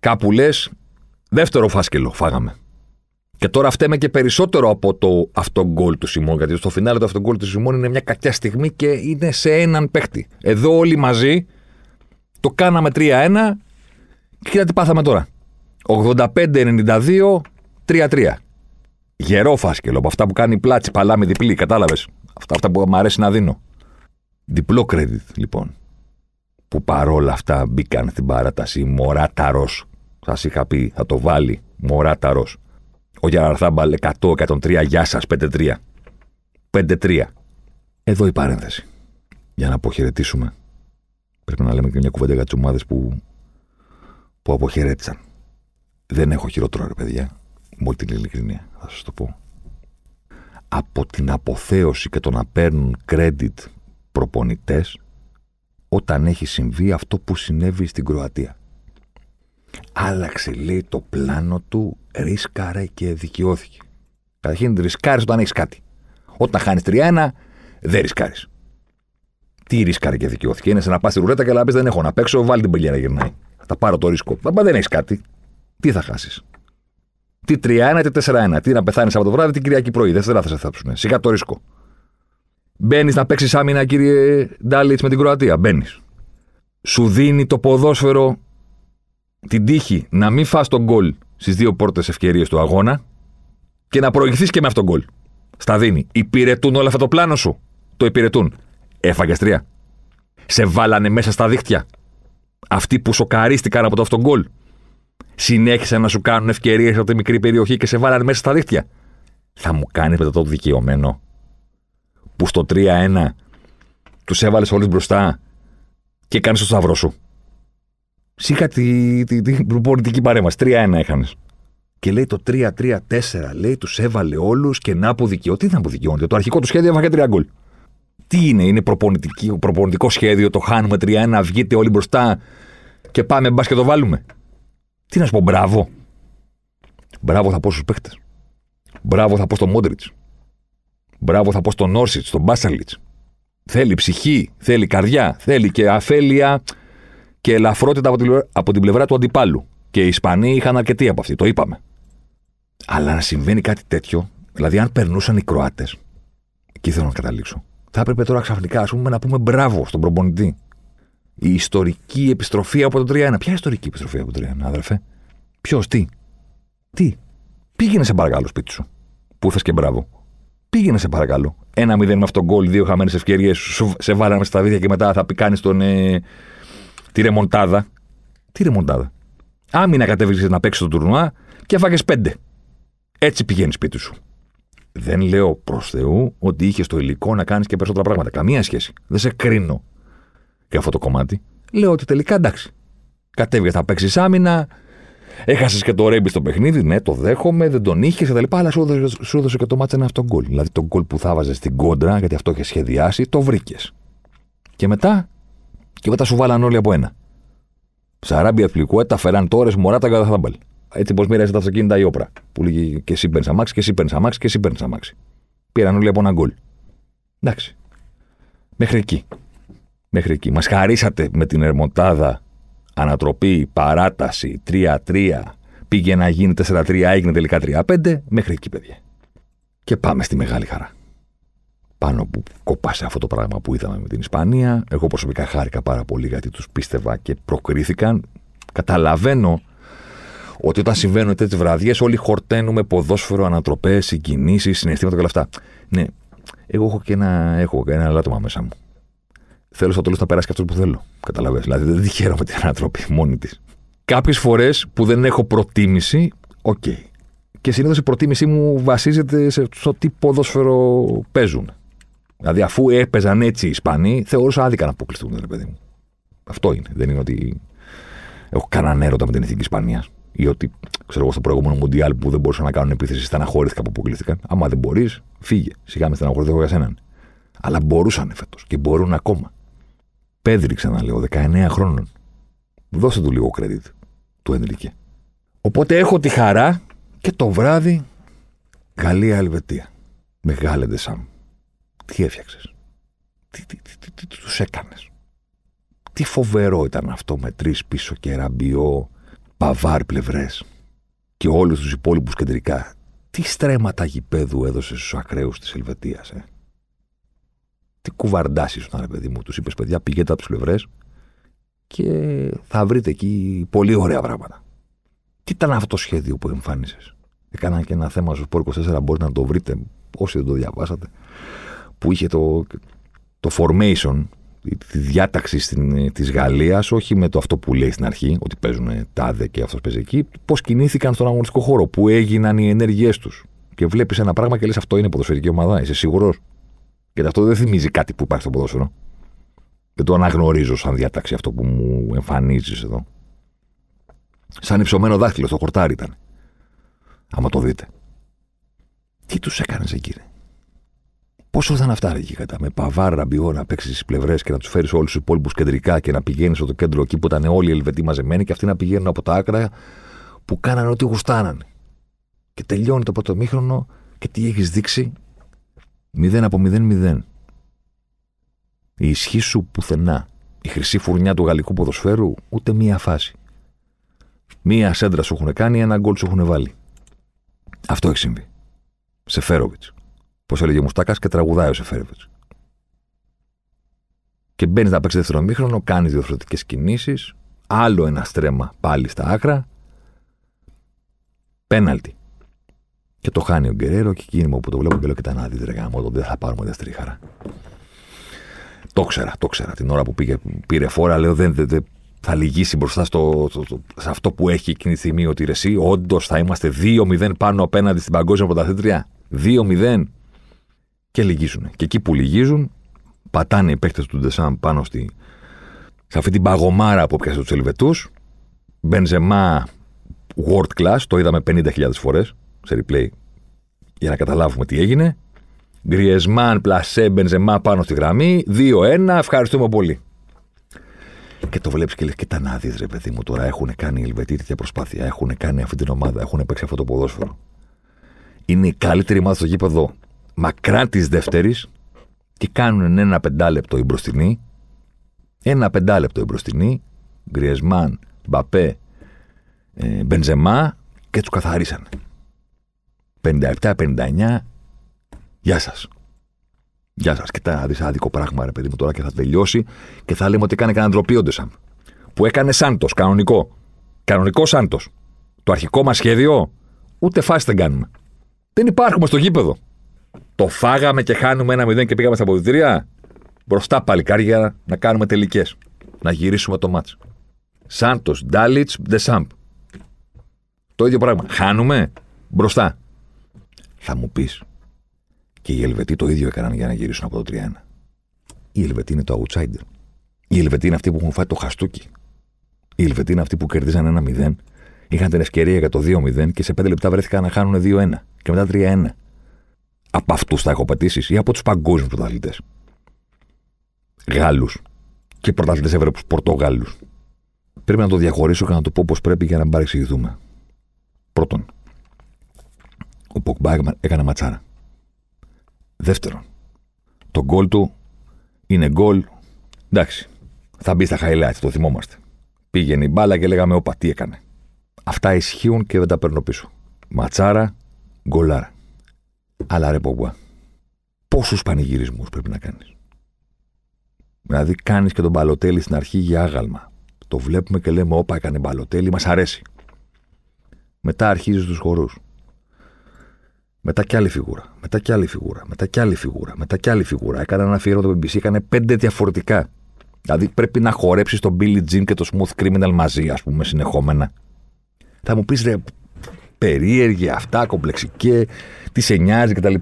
κάπου λες δεύτερο φάσκελο φάγαμε. Και τώρα φταίμε και περισσότερο από το αυτό γκολ του Σιμών. Γιατί στο φινάλε το αυτό γκολ του Σιμών είναι μια κακιά στιγμή και είναι σε έναν παίχτη. Εδώ όλοι μαζί το κάναμε 3-1 και κοίτα τι πάθαμε τώρα. 85-92, 3-3. Γερό φάσκελο από αυτά που κάνει πλάτσι, παλάμη διπλή, κατάλαβες. Αυτά, αυτά που μου αρέσει να δίνω. Διπλό credit λοιπόν. Που παρόλα αυτά μπήκαν στην παράταση. Μωράταρο. Σας είχα πει, θα το βάλει. Μωράταρο. Ο Γιαραρθάμπαλ 100-103. Γεια σας, 5-3. 5-3. Εδώ η παρένθεση. Για να αποχαιρετήσουμε. Πρέπει να λέμε και μια κουβέντα για τις ομάδες που, που αποχαιρέτησαν. Δεν έχω χειρότερο, ρε παιδιά. Με όλη την ειλικρινία, θα σας το πω. Από την αποθέωση και το να παίρνουν credit προπονητές όταν έχει συμβεί αυτό που συνέβη στην Κροατία. Άλλαξε, λέει, το πλάνο του, ρίσκαρε και δικαιώθηκε. Καταρχήν, ρισκάρεις όταν έχεις κάτι. Όταν χάνεις 3-1, δεν ρισκάρεις. Τι ρίσκαρε και δικαιώθηκε. Είναι σε να πας στη ρουλέτα και να πεις: Δεν έχω να παίξω, βάλει την πελιέρα γυρνάει. Θα πάρω το ρίσκο. Μα δεν έχεις κάτι. Τι θα χάσεις. Τι 3-1, τι 4-1. Τι να πεθάνεις από το βράδυ, την Κυριακή πρωί. Δεν θα σε θάψουν. Σιγά το ρίσκο. Μπαίνεις να παίξεις άμυνα, κύριε Ντάλιτς, με την Κροατία. Μπαίνεις. Σου δίνει το ποδόσφαιρο την τύχη να μην φας τον γκολ στις δύο πόρτες ευκαιρίες του αγώνα και να προηγηθείς και με αυτόν τον γκολ. Στα δίνει. Υπηρετούν όλα αυτά το πλάνο σου. Το υπηρετούν. Έφαγε τρία. Σε βάλανε μέσα στα δίχτυα. Αυτοί που σοκαρίστηκαν από το αυτόν γκολ. Συνέχισαν να σου κάνουν ευκαιρίες από τη μικρή περιοχή και σε βάλανε μέσα στα δίχτυα. Θα μου κάνεις μετά το δικαιωμένο που στο 3-1 τους έβαλες όλους μπροστά και κάνεις το σταυρό σου. Σήκα την τη, τη, προπονητική παρέμβαση. 3-1 έχανες. Και λέει το 3-3-4, λέει τους έβαλε όλους και να αποδικαιώνει. Τι να αποδικαιώνεται, το αρχικό του σχέδιο έβαγε 3 γκολ. Τι είναι, είναι προπονητικό σχέδιο, το χάνουμε 3-1, βγείτε όλοι μπροστά και πάμε μπας και το βάλουμε. Τι να σου πω, μπράβο. Μπράβο θα πω στους παίχτε. Μπράβο θα πω στο Μόντριτς. Μπράβο θα πω στον Νόρσιτ, στον Μπάσαλιτς. Θέλει ψυχή, θέλει καρδιά, θέλει και αφέλεια και ελαφρότητα από την, από την πλευρά του αντιπάλου. Και οι Ισπανοί είχαν αρκετή από αυτή, το είπαμε. Αλλά να συμβαίνει κάτι τέτοιο, δηλαδή αν περνούσαν οι Κροάτες, εκεί θέλω να καταλήξω, θα έπρεπε τώρα ξαφνικά ας πούμε, να πούμε μπράβο στον προπονητή. Η ιστορική επιστροφή από το 3-1. Ποια ιστορική επιστροφή από το 3-1, αδερφέ; Ποιος, τι; Τι; Πήγαινε σε παρακαλώ σπίτι σου. Πού θε και μπράβο. Πήγαινε σε παρακαλώ. Ένα μηδέν με αυτόν τον γκολ, δύο χαμένες ευκαιρίες, σε βάλαμε στα βίδια και μετά θα πει κάνει τον. Ε, τη ρεμοντάδα. Τι ρεμοντάδα. Άμυνα κατέβηκε να παίξεις το τουρνουά και φάγε πέντε. Έτσι πηγαίνει σπίτι σου. Δεν λέω προς Θεού ότι είχες το υλικό να κάνεις και περισσότερα πράγματα. Καμία σχέση. Δεν σε κρίνω για αυτό το κομμάτι. Λέω ότι τελικά εντάξει. Κατέβηκε να παίξεις άμυνα, Έχασες και το ρέμπι στο παιχνίδι, ναι, το δέχομαι, δεν τον είχες κτλ. Αλλά σου έδωσε, σου έδωσε και το μάτσα ένα αυτό γκολ. Δηλαδή το γκολ που θα βάζες στην κόντρα, γιατί αυτό είχε σχεδιάσει, το βρήκες. Και μετά, και μετά σου βάλαν όλοι από ένα. Σαράμπια Φλικουέτα, Φεράν Τόρες, Μωράτα, Καταθάμπαλ. Έτσι πως μοίραζε τα αυτοκίνητα η όπρα. Που λέγει και εσύ παίρνεις αμάξι, και εσύ παίρνεις αμάξι, και εσύ παίρνεις αμάξι. Πήραν όλοι από ένα γκολ. Εντάξει. Μέχρι εκεί. Μέχρι εκεί. Μας χαρίσατε με την ερμοντάδα ανατροπή, παράταση, 3-3, πήγε να γίνει 4-3, έγινε τελικά 3-5, μέχρι εκεί, παιδιά. Και πάμε στη μεγάλη χαρά. Πάνω που κοπάσε αυτό το πράγμα που είδαμε με την Ισπανία. Εγώ προσωπικά χάρηκα πάρα πολύ γιατί τους πίστευα και προκρίθηκαν. Καταλαβαίνω ότι όταν συμβαίνουν τέτοιες βραδιές, όλοι χορταίνουμε ποδόσφαιρο, ανατροπές, συγκινήσεις, συναισθήματα και όλα αυτά. Ναι, εγώ έχω και ένα, έχω ένα λάτωμα μέσα μου θέλω στο τέλος να περάσει και αυτό που θέλω. Καταλαβαίνω. Δηλαδή δεν τη χαίρομαι την ανατροπή μόνη της. Κάποιες φορές που δεν έχω προτίμηση, OK. Okay. Και συνήθως η προτίμησή μου βασίζεται σε, στο τι ποδόσφαιρο παίζουν. Δηλαδή, αφού έπαιζαν έτσι οι Ισπανοί, θεωρούσα άδικα να αποκλειστούν, ρε παιδί μου. Αυτό είναι. Δεν είναι ότι έχω κανέναν έρωτα με την εθνική Ισπανία. Ή ότι, ξέρω εγώ, στο προηγούμενο Μουντιάλ που δεν μπορούσαν να κάνουν επίθεση, στεναχωρήθηκα που αποκλείστηκαν. Άμα δεν μπορείς, φύγε. Σιγά με στεναχωρηθώ για σέναν. Αλλά μπορούσαν φέτος και μπορούν ακόμα. Πέδρη, ξαναλέω, 19 χρόνων. Δώσε του λίγο credit του Ενρικέ. Οπότε έχω τη χαρά και το βράδυ Γαλλία-Ελβετία. Μεγάλε Ντεσάμ. Τι έφτιαξες; Τι, τι, τι, τι, τι τους έκανες; Τι φοβερό ήταν αυτό με τρεις πίσω και ραμπιό, παβάρ πλευρές και όλους τους υπόλοιπους κεντρικά. Τι στρέμματα γηπέδου έδωσες στους ακραίους της Ελβετίας, ε; Τι κουβαρντάσεις ήταν, ρε παιδί μου. Τους είπες, παιδιά, πηγαίνετε από τις πλευρές και θα βρείτε εκεί πολύ ωραία πράγματα. Τι ήταν αυτό το σχέδιο που εμφάνισες; Έκανα και ένα θέμα στο Σπορ 24, μπορείτε να το βρείτε όσοι δεν το διαβάσατε. Που είχε το, το formation, τη διάταξη της Γαλλίας, όχι με το αυτό που λέει στην αρχή, ότι παίζουν τάδε και αυτός παίζει εκεί, πώς κινήθηκαν στον αγωνιστικό χώρο, που έγιναν οι ενέργειές τους. Και βλέπεις ένα πράγμα και λες: Αυτό είναι ποδοσφαιρική ομάδα, είσαι σίγουρος; Γιατί αυτό δεν θυμίζει κάτι που υπάρχει στο ποδόσφαιρο. Δεν το αναγνωρίζω σαν διάταξη αυτό που μου εμφανίζεις εδώ. Σαν υψωμένο δάχτυλο στο χορτάρι ήταν. Άμα το δείτε. Τι τους έκανες εκεί, ρε; Πόσο ήταν αυτά, ρε, κατά με παβάρ ραμπιό να παίξεις στις πλευρές και να τους φέρεις όλους τους υπόλοιπους κεντρικά και να πηγαίνεις στο κέντρο εκεί που ήταν όλοι οι Ελβετοί μαζεμένοι και αυτοί να πηγαίνουν από τα άκρα που κάνανε ό,τι γουστάνανε. Και τελειώνει το πρώτο μήχρονο και τι έχεις δείξει; 0 από 0-0. Η ισχύ σου πουθενά. Η χρυσή φουρνιά του γαλλικού ποδοσφαίρου ούτε μία φάση. Μία σέντρα σου έχουν κάνει, ένα γκολ σου έχουν βάλει. Αυτό έχει συμβεί. Σεφέροβιτς. Πώς έλεγε ο Μουστάκας και τραγουδάει ο Σεφέροβιτς. Και μπαίνεις να παίξεις δεύτερο μήχρονο, κάνεις διαφορετικέ κινήσεις. Άλλο ένα στρέμα πάλι στα άκρα. Πέναλτι. Και το χάνει ο Γκερέρο και εκείνη μου που το βλέπω και λέω: Κοιτά να δείτε, γάμο, δεν θα πάρουμε δεύτερη χαρά. Το ξέρα, το ξέρα. Την ώρα που πήγε, πήρε φόρα, λέω: δεν, δεν, δεν θα λυγίσει μπροστά στο, σε αυτό που έχει εκείνη τη στιγμή ότι εσύ, όντως θα είμαστε 2-0 πάνω απέναντι στην παγκόσμια πρωταθλήτρια. 2-0. Και λυγίζουν. Και εκεί που λυγίζουν, πατάνε οι παίχτε του Ντεσάμ πάνω στη, σε αυτή την παγωμάρα που πιάσε τους Ελβετούς. Μπενζεμά world class, το είδαμε 50.000 φορές σε replay για να καταλάβουμε τι έγινε. Γκριεσμάν, πλασέ, μπενζεμά πάνω στη γραμμή. 2-1, ευχαριστούμε πολύ. Και το βλέπεις και λες: τα να δεις, ρε παιδί μου, τώρα έχουν κάνει οι Ελβετοί τέτοια προσπάθεια. Έχουν κάνει αυτή την ομάδα, έχουν παίξει αυτό το ποδόσφαιρο. Είναι η καλύτερη ομάδα στο γήπεδο μακρά τη δεύτερη και κάνουν ένα πεντάλεπτο η μπροστινή. Ένα πεντάλεπτο η μπροστινή. Γκριεσμάν, Μπαπέ, ε, Μπενζεμά και τους καθαρίσανε. 57-59. Γεια σας. Γεια σας. Και θα δεις άδικο πράγμα, ρε παιδί μου, τώρα και θα τελειώσει και θα λέμε ότι έκανε κανένα ντροπή ο Που έκανε Σάντος, κανονικό. Κανονικό Σάντος. Το αρχικό μας σχέδιο, ούτε φάση δεν κάνουμε. Δεν υπάρχουμε στο γήπεδο. Το φάγαμε και χάνουμε ένα μηδέν και πήγαμε στα αποδητήρια. Μπροστά παλικάρια να κάνουμε τελικές. Να γυρίσουμε το μάτσο. Σάντος, Ντάλιτς, Ντεσάμπ. Το ίδιο πράγμα. Χάνουμε μπροστά. Θα μου πεις, και οι Ελβετοί το ίδιο έκαναν για να γυρίσουν από το 3-1. Οι Ελβετοί είναι το outsider. Οι Ελβετοί είναι αυτοί που έχουν φάει το χαστούκι. Οι Ελβετοί είναι αυτοί που κερδίζαν ένα 0, είχαν την ευκαιρία για το 2-0 και σε 5 λεπτά βρέθηκαν να χάνουν 2-1 και μετά 3-1. Από αυτούς θα έχω πατήσει ή από τους παγκόσμιους πρωταθλητές; Γάλλους και πρωταθλητές Ευρωπαίου Πορτογάλους. Πρέπει να το διαχωρίσω και να το πω όπως πρέπει για να μην παρεξηγηθούμε. Πρώτον, ο Ποκμπά έκανε ματσάρα. Δεύτερον, το γκολ του είναι γκολ. Εντάξει, θα μπει στα highlights, το θυμόμαστε. Πήγαινε η μπάλα και λέγαμε, Όπα, τι έκανε. Αυτά ισχύουν και δεν τα παίρνω πίσω. Ματσάρα, γκολάρα. Αλλά ρε Πογκουά, πόσους πανηγυρισμούς πρέπει να κάνεις; Δηλαδή, κάνεις και τον μπαλοτέλη στην αρχή για άγαλμα. Το βλέπουμε και λέμε, Όπα, έκανε μπαλοτέλη, μας αρέσει. Μετά αρχίζεις τους χορούς. Μετά κι άλλη φιγούρα. Μετά κι άλλη φιγούρα. Μετά κι άλλη φιγούρα. Μετά κι άλλη φιγούρα. Έκανα ένα αφιέρωμα το BBC, έκανε πέντε διαφορετικά. Δηλαδή πρέπει να χορέψεις τον Billy Jean και το Smooth Criminal μαζί, ας πούμε, συνεχόμενα. Θα μου πεις ρε, περίεργη αυτά, κομπλεξικέ, τι σε νοιάζει κτλ.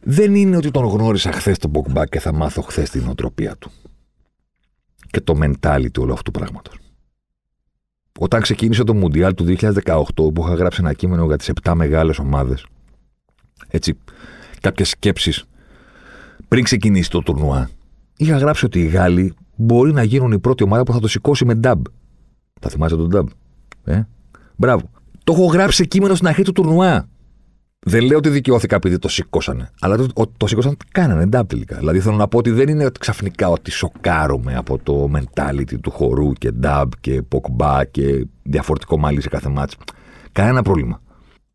Δεν είναι ότι τον γνώρισα χθες τον Ποκμπά και θα μάθω χθες την νοοτροπία του. Και το mentality όλου αυτού του πράγματος. Όταν ξεκίνησε το Μουντιάλ του 2018, που είχα γράψει ένα κείμενο για τις 7 μεγάλες ομάδες, έτσι, κάποιες σκέψεις πριν ξεκινήσει το τουρνουά, είχα γράψει ότι οι Γάλλοι μπορεί να γίνουν η πρώτη ομάδα που θα το σηκώσει με νταμπ. Θα θυμάσαι τον νταμπ. Ε; Μπράβο. Το έχω γράψει σε κείμενο στην αρχή του τουρνουά. Δεν λέω ότι δικαιώθηκα επειδή το σήκωσανε, αλλά το, το, το σήκωσαν κάνανε ντάμπ τελικά. Δηλαδή θέλω να πω ότι δεν είναι ξαφνικά ότι σοκάρομαι από το mentality του χορού και ντάμπ και ποκμπά και διαφορετικό μάλι σε κάθε μάτς. Κανένα πρόβλημα.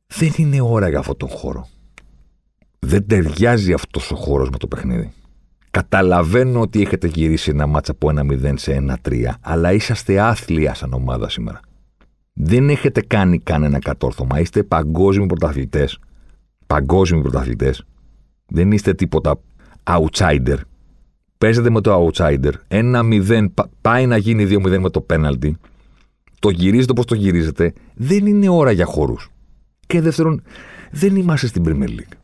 Δεν είναι ώρα για αυτόν τον χώρο. Δεν ταιριάζει αυτός ο χώρος με το παιχνίδι. Καταλαβαίνω ότι έχετε γυρίσει ένα μάτσα από ένα 0 σε ένα 3, αλλά είσαστε άθλια σαν ομάδα σήμερα. Δεν έχετε κάνει κανένα κατόρθωμα. Είστε παγκόσμιοι πρωταθλητές. Παγκόσμιοι πρωταθλητές. Δεν είστε τίποτα outsider. Παίζετε με το outsider. Ένα 0 πάει να γίνει 2-0 με το penalty. Το γυρίζετε όπως το γυρίζετε. Δεν είναι ώρα για χώρου. Και δεύτερον, δεν είμαστε στην Premier League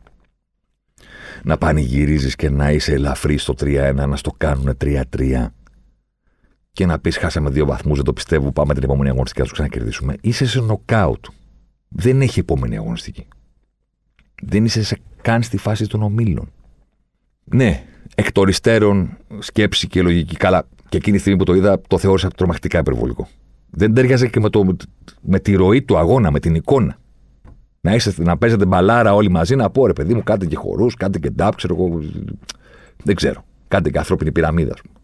να πανηγυρίζεις και να είσαι ελαφρύ στο 3-1, να στο κάνουν 3-3 και να πεις χάσαμε δύο βαθμούς, δεν το πιστεύω, πάμε την επόμενη αγωνιστική να του ξανακερδίσουμε. Είσαι σε νοκάουτ. Δεν έχει επόμενη αγωνιστική. Δεν είσαι σε, καν στη φάση των ομίλων. Ναι, εκ των υστέρων, σκέψη και λογική. Καλά, και εκείνη τη στιγμή που το είδα, το θεώρησα τρομακτικά υπερβολικό. Δεν ταίριαζε και με, το, με τη ροή του αγώνα, με την εικόνα να, είστε, να παίζετε μπαλάρα όλοι μαζί, να πω ρε παιδί μου, κάντε και χορούς, κάντε και dab, ξέρω εγώ. Δεν ξέρω. Κάντε και ανθρώπινη πυραμίδα, ας πούμε.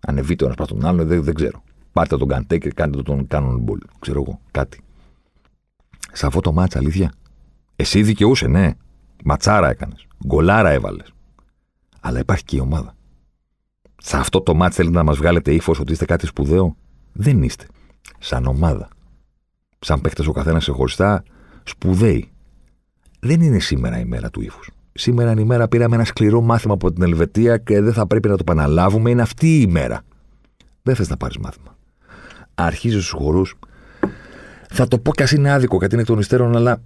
Ανεβείτε ο ένας πάνω τον άλλο, δεν, δεν ξέρω. Πάρτε τον Καντέ και κάντε τον cannonball. Ξέρω εγώ, κάτι. Σε αυτό το ματς, αλήθεια. Εσύ δικαιούσε, ναι. Ματσάρα έκανες. Γκολάρα έβαλες. Αλλά υπάρχει και η ομάδα. Σε αυτό το μάτσα θέλετε να μας βγάλετε ύφος ότι είστε κάτι σπουδαίο; Δεν είστε. Σαν ομάδα. Σαν παίχτε ο καθένας ξεχωριστά, σπουδαίοι. Δεν είναι σήμερα η μέρα του ύφους. Σήμερα είναι η μέρα πήραμε ένα σκληρό μάθημα από την Ελβετία και δεν θα πρέπει να το επαναλάβουμε. Είναι αυτή η μέρα. Δεν θες να πάρεις μάθημα. Αρχίζει στους χορούς. Θα το πω κι ας είναι άδικο γιατί είναι εκ των υστέρων, αλλά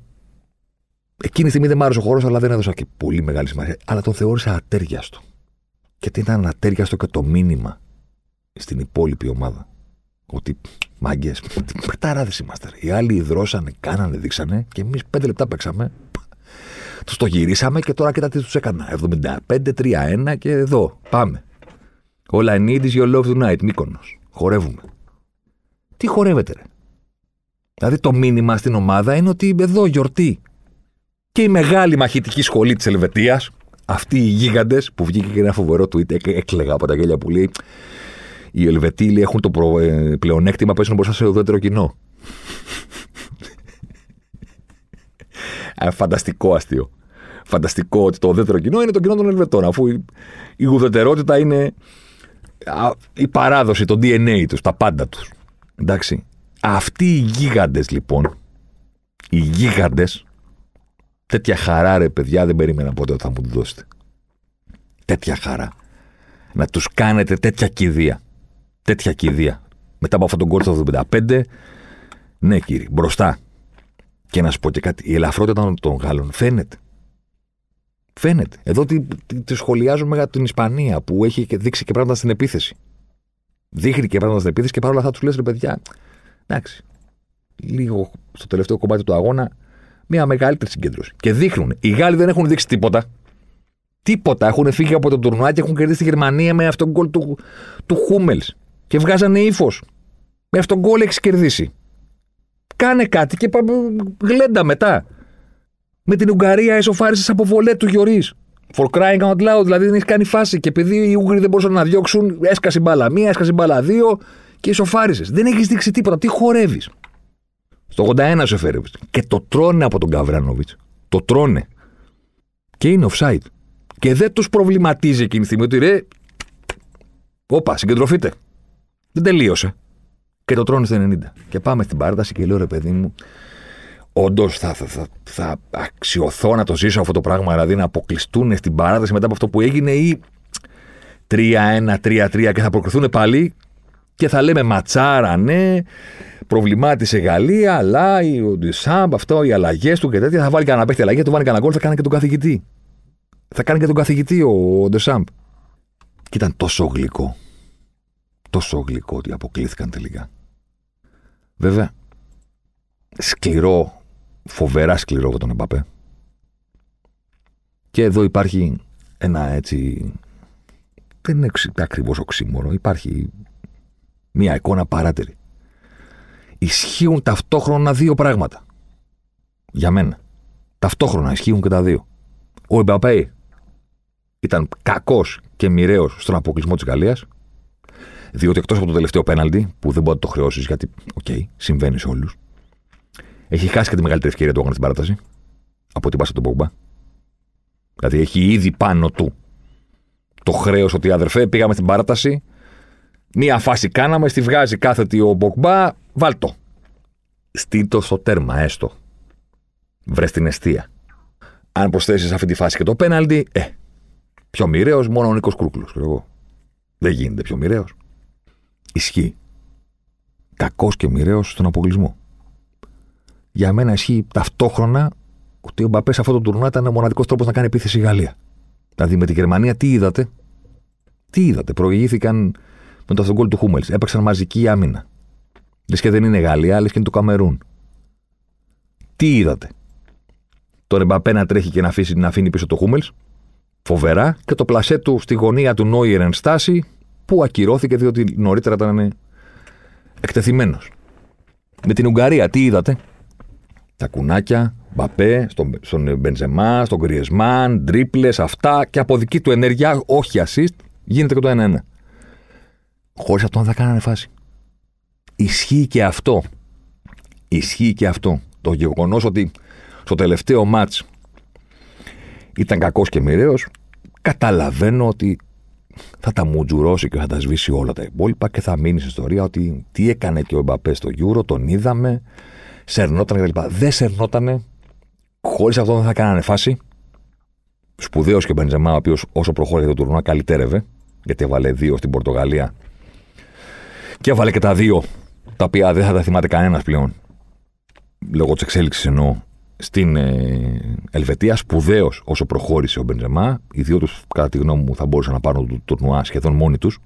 εκείνη τη στιγμή δεν μ' άρεσε ο χώρο, αλλά δεν έδωσα και πολύ μεγάλη σημασία. Αλλά τον θεώρησα ατέριαστο. Και τι ήταν ατέριαστο και το μήνυμα στην υπόλοιπη ομάδα. Ότι Μάγκες, πεταράδες είμαστε. Οι άλλοι υδρώσανε, κάνανε, δείξανε και εμείς πέντε λεπτά παίξαμε. Τους το γυρίσαμε και τώρα κοιτά τι τους έκανα. 75-3-1 και εδώ. Πάμε. All I need is your love tonight, Μύκονος. Χορεύουμε. Τι χορεύετε, ρε. Δηλαδή το μήνυμα στην ομάδα είναι ότι εδώ γιορτή. Και η μεγάλη μαχητική σχολή της Ελβετίας, αυτοί οι γίγαντες που βγήκε και ένα φοβερό tweet, έκλεγα από τα γέλια που λέει οι Ελβετοί έχουν το προ, ε, πλεονέκτημα πέσουν μπροστά σε ουδέτερο κοινό. ε, φανταστικό αστείο. Φανταστικό ότι το ουδέτερο κοινό είναι το κοινό των Ελβετών, αφού η, η ουδετερότητα είναι η παράδοση, το DNA τους, τα πάντα τους. Εντάξει. Αυτοί οι γίγαντες λοιπόν, οι γίγαντες, τέτοια χαρά ρε παιδιά δεν περίμενα ποτέ ότι θα μου τη δώσετε. Τέτοια χαρά. Να τους κάνετε τέτοια κηδεία τέτοια κηδεία. Μετά από αυτόν τον κόρτο του 75, ναι κύριε, μπροστά. Και να σου πω και κάτι, η ελαφρότητα των Γάλλων φαίνεται. Φαίνεται. Εδώ τη, τη, τη σχολιάζουμε για την Ισπανία που έχει και δείξει και πράγματα στην επίθεση. Δείχνει και πράγματα στην επίθεση και παρόλα αυτά τους λες ρε παιδιά, εντάξει. Λίγο στο τελευταίο κομμάτι του αγώνα, μια μεγαλύτερη συγκέντρωση. Και δείχνουν. Οι Γάλλοι δεν έχουν δείξει τίποτα. Τίποτα. Έχουν φύγει από τον τουρνουά και έχουν κερδίσει τη Γερμανία με αυτόν τον κόλ του, του Χούμελς και βγάζανε ύφος. Με αυτόν τον γκολ έχεις κερδίσει. Κάνε κάτι και πάμε γλέντα μετά. Με την Ουγγαρία εσωφάρισες από βολέ του Γιωρή. For crying out loud, δηλαδή δεν έχεις κάνει φάση. Και επειδή οι Ούγγροι δεν μπορούσαν να διώξουν, έσκασε μπάλα μία, έσκασε μπάλα δύο και ισοφάρισε. Δεν έχεις δείξει τίποτα. Τι χορεύεις. Στο 81 σου έφερε. Και το τρώνε από τον Καβράνοβιτς. Το τρώνε. Και είναι offside. Και δεν τους προβληματίζει εκείνη τη στιγμή ότι ρε. Όπα, συγκεντρωθείτε. Δεν τελείωσε. Και το τρώνε στο 90. Και πάμε στην παράταση και λέω ρε παιδί μου, όντως θα, θα, θα, θα αξιωθώ να το ζήσω αυτό το πράγμα, δηλαδή να αποκλειστούν στην παράταση μετά από αυτό που έγινε ή 3-1, 3-3 και θα προκριθούν πάλι και θα λέμε ματσάρα, ναι, προβλημάτισε Γαλλία, αλλά ο Ντισάμπ, αυτό, οι αλλαγές του και τέτοια. Θα βάλει κανένα παίχτη αλλαγή, θα του βάλει κανένα γκολ, θα κάνει και τον καθηγητή. Θα κάνει και τον καθηγητή ο Ντεσάμπ. Και ήταν τόσο γλυκό τόσο γλυκό ότι αποκλήθηκαν τελικά. Βέβαια, σκληρό, φοβερά σκληρό από τον Εμπαπέ. Και εδώ υπάρχει ένα έτσι. Δεν είναι ακριβώς οξύμορο. Υπάρχει μια εικόνα παράτερη. Ισχύουν ταυτόχρονα δύο πράγματα. Για μένα. Ταυτόχρονα ισχύουν και τα δύο. Ο Εμπαπέ ήταν κακός και μοιραίος στον αποκλεισμό της Γαλλίας. Διότι εκτός από το τελευταίο πέναλτι, που δεν μπορεί να το χρεώσεις γιατί, OK, okay, συμβαίνει σε όλους, έχει χάσει και τη μεγαλύτερη ευκαιρία του αγώνα στην παράταση από την πάσα του Πογκμπά. Δηλαδή έχει ήδη πάνω του το χρέος ότι αδερφέ, πήγαμε στην παράταση. Μία φάση κάναμε, στη βγάζει κάθετη ο Πογκμπά, βάλτο. Στείλτο στο τέρμα, έστω. Βρες την αιστεία. Αν προσθέσεις αυτή τη φάση και το πέναλτι, ε, πιο μοιραίος μόνο ο Νίκος Κρούκλο. Δεν γίνεται πιο μοιραίος. Ισχύει. Κακός και μοιραίος στον αποκλεισμό. Για μένα ισχύει ταυτόχρονα ότι ο Μπαπές σε αυτό το τουρνουά ήταν ο μοναδικός τρόπος να κάνει επίθεση η Γαλλία. Δηλαδή με τη Γερμανία τι είδατε; Τι είδατε; Προηγήθηκαν με το αυτόν του Χούμελς. Έπαιξαν μαζική άμυνα. Λες και δεν είναι Γαλλία, λες και είναι το Καμερούν. Τι είδατε; Τον Εμπαπέ να τρέχει και να, αφήσει, να αφήνει πίσω το Χούμελς. Φοβερά. Και το πλασέ του στη γωνία του Νόιερ εν στάση που ακυρώθηκε διότι νωρίτερα ήταν εκτεθειμένος. Με την Ουγγαρία, τι είδατε; Τα κουνάκια, Μπαπέ, στον, στον Μπενζεμά, στον Κριεσμάν, τρίπλε, αυτά και από δική του ενέργεια, όχι assist, γίνεται και το 1-1. Χωρίς αυτό δεν θα κάνανε φάση. Ισχύει και αυτό. Ισχύει και αυτό. Το γεγονός ότι στο τελευταίο μάτς ήταν κακός και μοιραίος, καταλαβαίνω ότι θα τα μουτζουρώσει και θα τα σβήσει όλα τα υπόλοιπα και θα μείνει στην ιστορία ότι τι έκανε και ο Μπαπέ στο Euro, τον είδαμε, σερνόταν κτλ. Δεν σερνότανε, χωρίς αυτό δεν θα κάνανε φάση. Σπουδαίος και ο Μπεντζεμά, ο οποίος όσο προχώρησε το τουρνουά καλυτέρευε, γιατί έβαλε δύο στην Πορτογαλία και έβαλε και τα δύο τα οποία δεν θα τα θυμάται κανένας πλέον. Λόγω της εξέλιξης εννοώ στην ε, Ελβετία, σπουδαίος όσο προχώρησε ο Μπεντζεμά. Οι δύο τους, κατά τη γνώμη μου, θα μπορούσαν να πάρουν το τουρνουά σχεδόν μόνοι τους.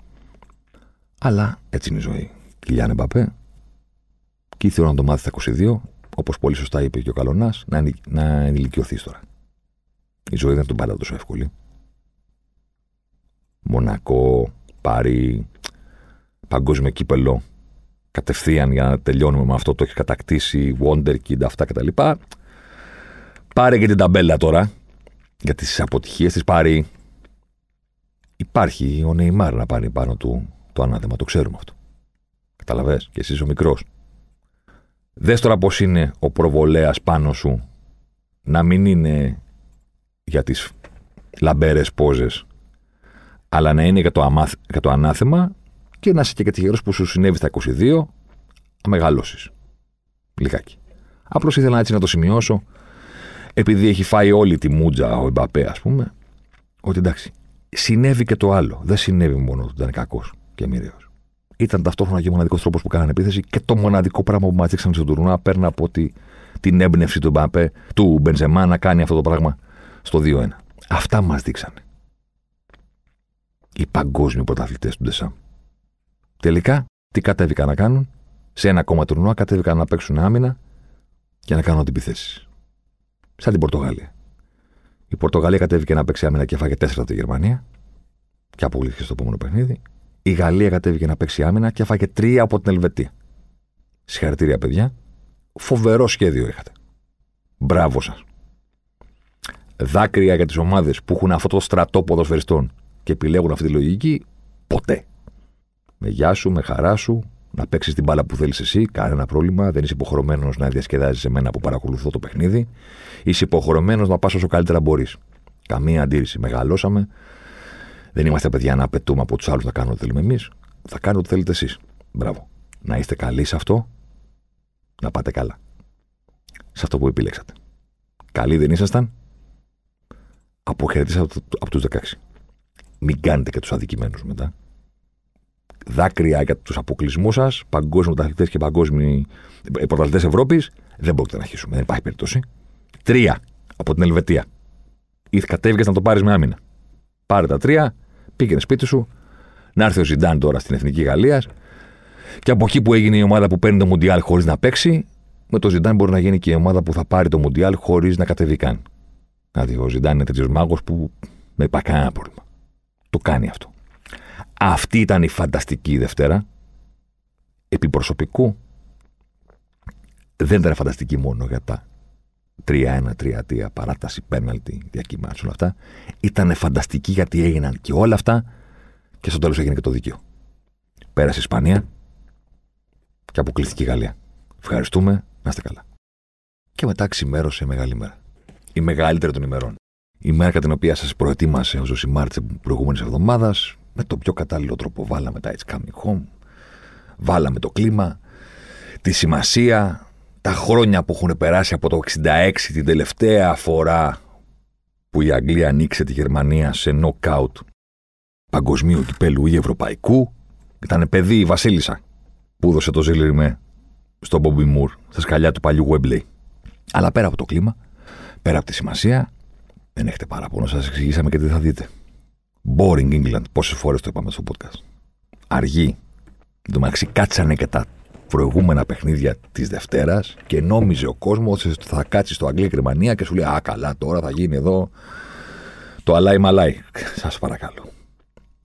Αλλά έτσι είναι η ζωή. Κιλιάνε Μπαπέ. Και ήθελα να το μάθει στα 22, όπως πολύ σωστά είπε και ο Καλονάς, να, να ενηλικιωθείς τώρα. Η ζωή δεν είναι τον πάντα τόσο εύκολη. Μονακό, πάρει παγκόσμιο κύπελο κατευθείαν για να τελειώνουμε με αυτό. Το έχεις κατακτήσει, Wonderkid, αυτά κτλ. Πάρε και την ταμπέλα τώρα. Για τις αποτυχίες της πάρει. Υπάρχει ο Νεϊμάρ να πάρει πάνω του το ανάθεμα. Το ξέρουμε αυτό. Καταλαβέ. Και εσύ ο μικρός. Δες τώρα πώς είναι ο προβολέας πάνω σου να μην είναι για τις λαμπέρες πόζες, αλλά να είναι για το, αμάθ, για το ανάθεμα και να είσαι και κατηγορό που σου συνέβη στα 22, να μεγαλώσει. Λιγάκι. Απλώς ήθελα έτσι να το σημειώσω επειδή έχει φάει όλη τη μούτζα ο Εμπαπέ, ας πούμε, ότι εντάξει, συνέβη και το άλλο. Δεν συνέβη μόνο ότι ήταν κακός και μοιραίο. Ήταν ταυτόχρονα και ο μοναδικός τρόπος που κάνανε επίθεση και το μοναδικό πράγμα που μα δείξαν στο τουρνουά πέρνα από τη, την έμπνευση του Εμπαπέ, του Μπενζεμά να κάνει αυτό το πράγμα στο 2-1. Αυτά μας δείξανε. Οι παγκόσμιοι πρωταθλητές του Ντεσάμ. Τελικά, τι κατέβηκαν να κάνουν, σε ένα ακόμα τουρνουά κατέβηκαν να παίξουν άμυνα και να κάνουν αντιπιθέσεις σαν την Πορτογαλία. Η Πορτογαλία κατέβηκε να παίξει άμυνα και φάγε 4 από τη Γερμανία και απολύθηκε στο επόμενο παιχνίδι. Η Γαλλία κατέβηκε να παίξει άμυνα και φάγε 3 από την Ελβετία. Συγχαρητήρια, παιδιά. Φοβερό σχέδιο είχατε. Μπράβο σας. Δάκρυα για τις ομάδες που έχουν αυτό το στρατό ποδοσφαιριστών και επιλέγουν αυτή τη λογική, ποτέ. Με γεια σου, με χαρά σου, να παίξεις την μπάλα που θέλεις εσύ, κανένα πρόβλημα. Δεν είσαι υποχρεωμένος να διασκεδάζεις εμένα που παρακολουθώ το παιχνίδι. Είσαι υποχρεωμένος να πας όσο καλύτερα μπορείς. Καμία αντίρρηση. Μεγαλώσαμε. Δεν είμαστε παιδιά να απαιτούμε από τους άλλους να κάνουν ό,τι θέλουμε εμείς. Θα κάνετε ό,τι θέλετε εσείς. Μπράβο. Να είστε καλοί σε αυτό. Να πάτε καλά. Σε αυτό που επιλέξατε. Καλοί δεν ήσασταν. Αποχαιρετήσατε από τους 16. Μην κάνετε και τους αδικημένους μετά δάκρυα για τους αποκλεισμούς σας, παγκόσμιοι πρωταθλητέ και παγκόσμιοι ε, πρωταθλητές Ευρώπης, δεν μπορείτε να αρχίσουμε. Δεν υπάρχει περίπτωση. Τρία από την Ελβετία. Ή κατέβηκες να το πάρεις με άμυνα. Πάρε τα τρία, πήγαινε σπίτι σου, να έρθει ο Ζιντάν τώρα στην Εθνική Γαλλίας. Και από εκεί που έγινε η ομάδα που παίρνει το Μουντιάλ χωρίς να παίξει, με το Ζιντάν μπορεί να γίνει και η ομάδα που θα πάρει το Μουντιάλ χωρίς να κατεβεί καν. Δηλαδή, ο Ζιντάν είναι τέτοιος μάγος που δεν υπάρχει κανένα πρόβλημα. Το κάνει αυτό. Αυτή ήταν η φανταστική Δευτέρα. Επί προσωπικού δεν ήταν φανταστική μόνο για τα 3-1, 3-3, παράταση, πέναλτι, διακύμανση, όλα αυτά. Ήταν φανταστική γιατί έγιναν και όλα αυτά και στο τέλος έγινε και το δίκαιο. Πέρασε η Ισπανία και αποκλειστική η Γαλλία. Ευχαριστούμε, να είστε καλά. Και μετά ξημέρωσε η μεγάλη μέρα. Η μεγαλύτερη των ημερών. Η μέρα κατά την οποία σας προετοίμασε ο Ζωσιμάρ τη προηγούμενη εβδομάδα, με το πιο κατάλληλο τρόπο βάλαμε τα It's Coming Home, βάλαμε το κλίμα, τη σημασία, τα χρόνια που έχουν περάσει από το 66, την τελευταία φορά που η Αγγλία ανοίξε τη Γερμανία σε νοκάουτ παγκοσμίου κυπέλου ή ευρωπαϊκού. Ήταν παιδί η Βασίλισσα που έδωσε το ζήλιρ στον Μπόμπι Μουρ στα σκαλιά του παλιού Wembley. Αλλά πέρα από το κλίμα, πέρα από τη σημασία, δεν έχετε παράπονο, σας εξηγήσαμε και τι θα δείτε. Boring England, πόσες φορές το είπαμε στο podcast. Αργή. Εν τω μεταξύ, κάτσανε και τα προηγούμενα παιχνίδια της Δευτέρας και νόμιζε ο κόσμος ότι θα κάτσει στο Αγγλία και Γερμανία και σου λέει Α, καλά, τώρα θα γίνει εδώ το αλάι μαλάι. Σας παρακαλώ.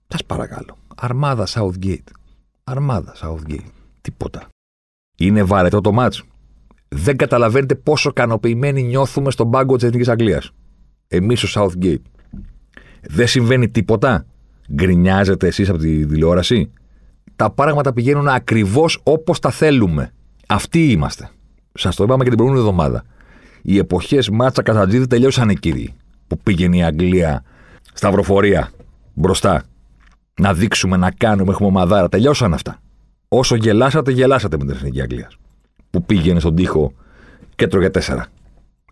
Σας παρακαλώ. Αρμάδα Southgate. Αρμάδα Southgate. Τίποτα. Είναι βαρετό το μάτσο. Δεν καταλαβαίνετε πόσο ικανοποιημένοι νιώθουμε στον πάγκο της Εθνικής Αγγλίας. Εμείς ο Southgate. Δεν συμβαίνει τίποτα. Γκρινιάζετε εσείς από τη τηλεόραση. Τα πράγματα πηγαίνουν ακριβώς όπως τα θέλουμε. Αυτοί είμαστε. Σας το είπαμε και την προηγούμενη εβδομάδα. Οι εποχές μάτσα Κατατζίδη τελειώσαν, κύριοι. Που πήγαινε η Αγγλία σταυροφορία μπροστά. Να δείξουμε, να κάνουμε, έχουμε ομαδάρα. Τελειώσαν αυτά. Όσο γελάσατε, γελάσατε με την Εθνική Αγγλία. Που πήγαινε στον τοίχο και τρώγε τέσσερα.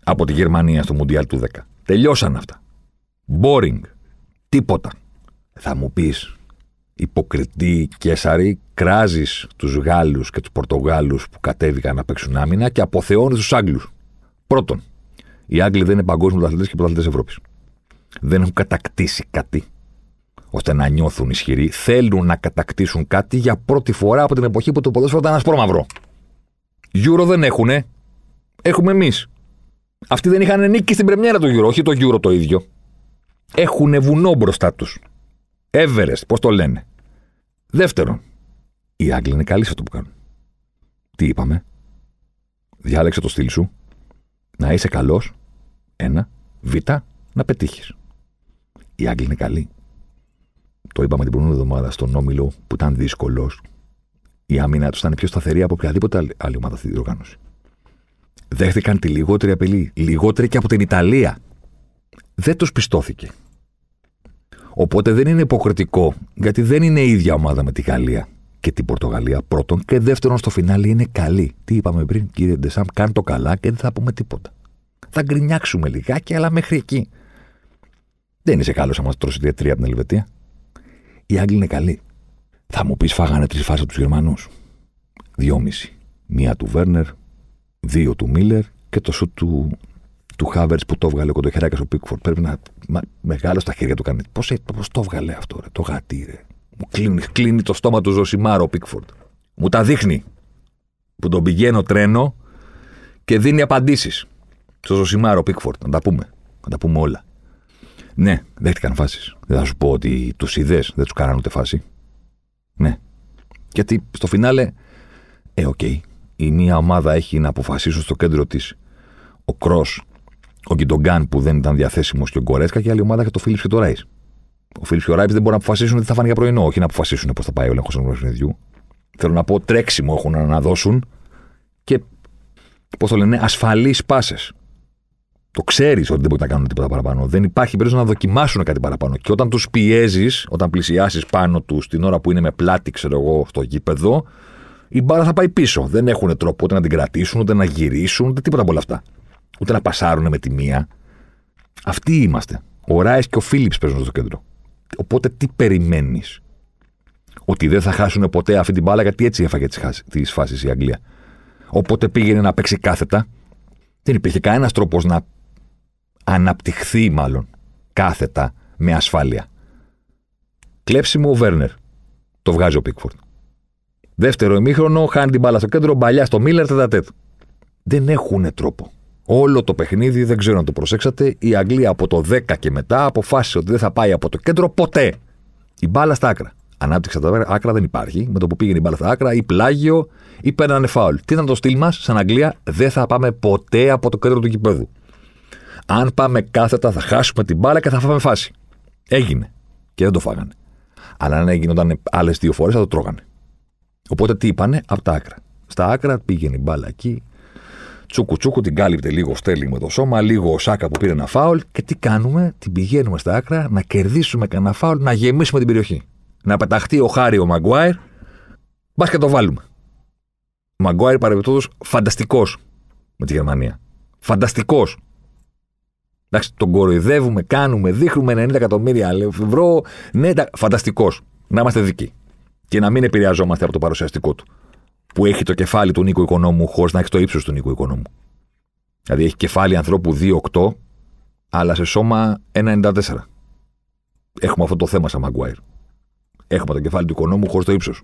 Από τη Γερμανία στο Μουντιάλ του 10. Τελειώσαν αυτά. Boring. Τίποτα. Θα μου πεις, υποκριτή Κέσαρη, κράζεις τους Γάλλους και τους Πορτογάλους που κατέβηκαν να παίξουν άμυνα και αποθεώνεις τους Άγγλους. Πρώτον, οι Άγγλοι δεν είναι παγκόσμιοι πρωταθλητές και πρωταθλητές Ευρώπης. Δεν έχουν κατακτήσει κάτι ώστε να νιώθουν ισχυροί. Θέλουν να κατακτήσουν κάτι για πρώτη φορά από την εποχή που το ποδόσφαιρο ήταν ασπρόμαυρο. Euro δεν έχουνε. Έχουμε εμείς. Αυτοί δεν είχαν νίκη στην πρεμιέρα του Euro, όχι το Euro το ίδιο. Έχουν βουνό μπροστά τους. Everest, πώς το λένε. Δεύτερον, οι Άγγλοι είναι καλοί σε αυτό που κάνουν. Τι είπαμε; Διάλεξε το στυλ σου. Να είσαι καλός. Ένα. Β. Να πετύχεις. Οι Άγγλοι είναι καλοί. Το είπαμε την προηγούμενη εβδομάδα στον Όμιλο που ήταν δύσκολος. Η άμυνα τους ήταν πιο σταθερή από οποιαδήποτε άλλη ομάδα στη διοργάνωση. Δέχτηκαν τη λιγότερη απειλή. Λιγότερη και από την Ιταλία. Δεν τους πιστώθηκε. Οπότε δεν είναι υποκριτικό, γιατί δεν είναι η ίδια ομάδα με τη Γαλλία και την Πορτογαλία πρώτον. Και δεύτερον, στο φινάλι είναι καλή. Τι είπαμε πριν, κύριε Ντεσάμ, κάνει το καλά και δεν θα πούμε τίποτα. Θα γκρινιάξουμε λιγάκι, αλλά μέχρι εκεί. Δεν είσαι καλός άμα τρώσει 2-3 από την Ελβετία. Οι Άγγλοι είναι καλοί. Θα μου πεις, φάγανε τρεις φάσεις από τους Γερμανούς. Δυόμιση. Μία του Βέρνερ, δύο του Μίλλερ και το σου του, του Χάβερ που το έβγαλε κοντοχεράκι στο Πίκφορντ. Πρέπει να. Μα, μεγάλο στα χέρια του κάνει. Πώς πώς το έβγαλε αυτό, ρε, το γατί, ρε. Μου κλείνει, κλείνει το στόμα του Ζωσιμάρο ο Πίκφορντ. Μου τα δείχνει. Που τον πηγαίνω τρένο και δίνει απαντήσεις. Στο Ζωσιμάρ ο Πίκφορντ. Να τα πούμε. Να τα πούμε όλα. Ναι, δέχτηκαν φάσεις. Δεν θα σου πω ότι τους είδες, δεν τους κάνανε ούτε φάση. Ναι. Γιατί στο φινάλε, ε, OK. Okay, η μία ομάδα έχει να αποφασίσουν στο κέντρο της ο Κρος, ο Γκιουντογκάν που δεν ήταν διαθέσιμος και ο Γκορέτσκα και η άλλη ομάδα έχει το Φίλιπς και το Ράις. Ο Φίλιπς και ο Ράις δεν μπορούν να αποφασίσουν τι θα φάνε για πρωινό, όχι να αποφασίσουν πώς θα πάει ο έλεγχος ενός παιχνιδιού. Θέλω να πω τρέξιμο έχουν να δώσουν και πώς το λένε, ασφαλείς πάσες. Το ξέρεις ότι δεν μπορεί να κάνουν τίποτα παραπάνω. Δεν υπάρχει περίπτωση να δοκιμάσουν κάτι παραπάνω. Και όταν τους πιέζεις, όταν πλησιάσεις πάνω τους την ώρα που είναι με πλάτη, ξέρω εγώ, στο γήπεδο, η μπάρα θα πάει πίσω. Δεν έχουν τρόπο ούτε να την κρατήσουν, ούτε να γυρίσουν, ούτε τίποτα από όλα αυτά. Ούτε να πασάρουν με τη μία. Αυτοί είμαστε. Ο Ράις και ο Φίλιπς παίζουν στο κέντρο. Οπότε τι περιμένεις; Ότι δεν θα χάσουν ποτέ αυτή την μπάλα, γιατί έτσι έφαγε τις φάσεις η Αγγλία. Οπότε πήγαινε να παίξει κάθετα. Δεν υπήρχε κανένας τρόπος να αναπτυχθεί μάλλον κάθετα με ασφάλεια. Κλέψιμο ο Βέρνερ. Το βγάζει ο Πίκφορντ. Δεύτερο ημίχρονο, χάνει την μπάλα στο κέντρο, μπαλιά στο Μίλλερ, τετατέτ. Δεν έχουν τρόπο. Όλο το παιχνίδι, δεν ξέρω αν το προσέξατε, η Αγγλία από το 10 και μετά αποφάσισε ότι δεν θα πάει από το κέντρο ποτέ. Η μπάλα στα άκρα. Ανάπτυξη από τα άκρα δεν υπάρχει. Με το που πήγαινε η μπάλα στα άκρα, ή πλάγιο, ή παίρνανε φάουλ. Τι ήταν το στυλ μας, σαν Αγγλία, δεν θα πάμε ποτέ από το κέντρο του κηπέδου. Αν πάμε κάθετα, θα χάσουμε την μπάλα και θα φάμε φάση. Έγινε. Και δεν το φάγανε. Αλλά αν έγιναν άλλες δύο φορές, θα το τρώγανε. Οπότε τι είπανε, από τα άκρα. Στα άκρα πήγαινε η μπάλα εκεί, τσούκου τσούκου την κάλυπτε λίγο ο Στέλινγκ με το σώμα, λίγο ο Σάκα που πήρε ένα φάουλ και τι κάνουμε, την πηγαίνουμε στα άκρα να κερδίσουμε κανένα φάουλ, να γεμίσουμε την περιοχή. Να πεταχτεί ο Χάρη ο Μαγκουάιρ, μπας και το βάλουμε. Ο Μαγκουάιρ παρεμπιπτόντως φανταστικός με τη Γερμανία. Φανταστικός. Εντάξει, τον κοροϊδεύουμε, κάνουμε, δείχνουμε 90 εκατομμύρια ευρώ. Ναι, φανταστικός. Να είμαστε δικοί. Και να μην επηρεαζόμαστε από το παρουσιαστικό του που έχει το κεφάλι του Νίκου Οικονόμου χωρίς να έχει το ύψος του Νίκου Οικονόμου. Δηλαδή έχει κεφάλι ανθρώπου 2,8, αλλά σε σώμα 1,94. Έχουμε αυτό το θέμα σαν Μαγκουάιρ. Έχουμε το κεφάλι του Οικονόμου χωρίς το ύψος.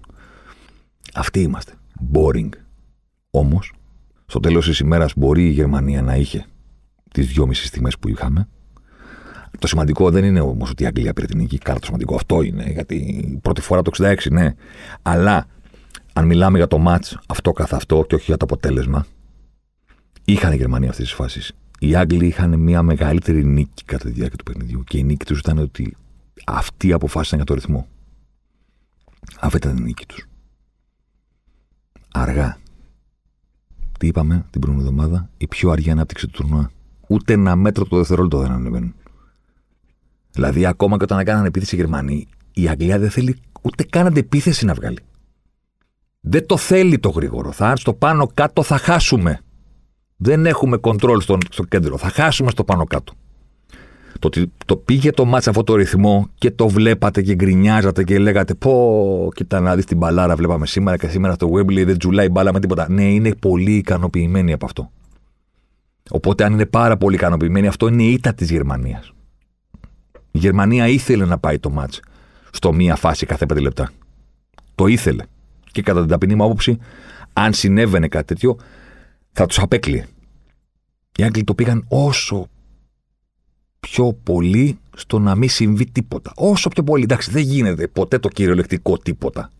Αυτοί είμαστε. Boring. Όμως, στο τέλος της ημέρας μπορεί η Γερμανία να είχε τις δυόμιση τιμέ που είχαμε. Το σημαντικό δεν είναι όμως ότι η Αγγλία πήρε την νίκη. Καλά, το σημαντικό αυτό είναι. Γιατί πρώτη φορά το 66, ναι. Αλλά αν μιλάμε για το μάτς αυτό καθ' αυτό και όχι για το αποτέλεσμα, είχαν οι Γερμανοί αυτές τις φάσεις. Οι Άγγλοι είχαν μια μεγαλύτερη νίκη κατά τη διάρκεια του παιχνιδιού και η νίκη τους ήταν ότι αυτοί αποφάσισαν για το ρυθμό. Αυτή ήταν η νίκη τους. Αργά. Τι είπαμε την προηγούμενη εβδομάδα, η πιο αργή ανάπτυξη του τουρνουά. Ούτε ένα μέτρο το δευτερόλεπτο δεν ανεβαίνουν. Δηλαδή, ακόμα και όταν έκαναν επίθεση οι Γερμανοί, η Αγγλία δεν θέλει ούτε καν αντεπίθεση να βγάλει. Δεν το θέλει το γρήγορο. Θα στο πάνω κάτω θα χάσουμε. Δεν έχουμε κοντρόλ στο, στο κέντρο. Θα χάσουμε στο πάνω κάτω. Το ότι το πήγε το μάτσα αυτό το ρυθμό και το βλέπατε και γκρινιάζατε και λέγατε Πω, κοίτα να δεις την μπαλάρα. Βλέπαμε σήμερα και σήμερα στο Webley δεν τζουλάει μπάλα με τίποτα. Ναι, είναι πολύ ικανοποιημένοι από αυτό. Οπότε, αν είναι πάρα πολύ ικανοποιημένοι, αυτό είναι η ήττα της Γερμανίας. Η Γερμανία ήθελε να πάει το μάτς στο μία φάση κάθε πέντε λεπτά. Το ήθελε και κατά την ταπεινή μου άποψη, αν συνέβαινε κάτι τέτοιο, θα τους απέκλειε. Οι Άγγλοι το πήγαν όσο πιο πολύ στο να μην συμβεί τίποτα. Όσο πιο πολύ. Εντάξει, δεν γίνεται ποτέ το κυριολεκτικό τίποτα.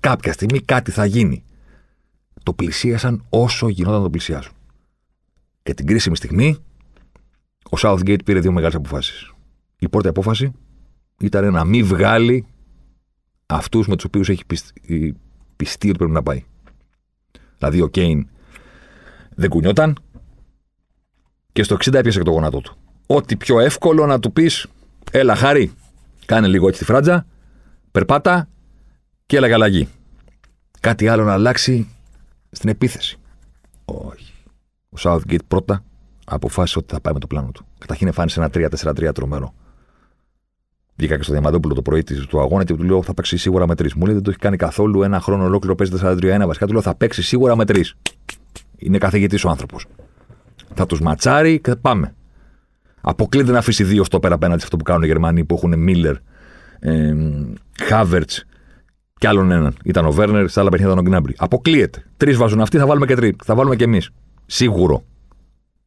Κάποια στιγμή κάτι θα γίνει. Το πλησίασαν όσο γινόταν να το πλησιάσουν. Και την κρίσιμη στιγμή, ο Southgate πήρε δύο μεγάλες αποφάσεις. Η πρώτη απόφαση ήταν να μην βγάλει αυτούς με τους οποίους έχει πιστεί ότι πρέπει να πάει. Δηλαδή ο Κέιν δεν κουνιόταν και στο 60 έπιασε και το γόνατό του. Ό,τι πιο εύκολο να του πεις, έλα χάρη, κάνε λίγο έτσι τη φράτζα, περπάτα και έλα αλλαγή. Κάτι άλλο να αλλάξει στην επίθεση. Όχι. Ο Southgate πρώτα αποφάσισε ότι θα πάει με το πλάνο του. Καταρχήν εμφάνισε ένα 3-4-3 τρομερό. Βγήκα και στο Διαμαντόπουλο το πρωί του αγώνα και του λέω θα παίξει σίγουρα με τρεις. Μου λέει δεν το έχει κάνει καθόλου ένα χρόνο ολόκληρο παίζει 4-3-1. Βασικά του λέω θα παίξει σίγουρα με τρεις. Είναι καθηγητής ο άνθρωπος. Θα τους ματσάρει και πάμε. Αποκλείται να αφήσει δύο στο πέρα απέναντι σε αυτό που κάνουν οι Γερμανοί που έχουν Μίλλερ, ε, Χάβερτς και άλλον έναν. Ήταν ο Βέρνερ, στα άλλα παιχνίδια ήταν ο Γκνάμπρι. Αποκλείεται. Τρεις βάζουν αυτοί, θα βάλουμε και τρει. Θα βάλουμε και εμείς. Σίγουρο.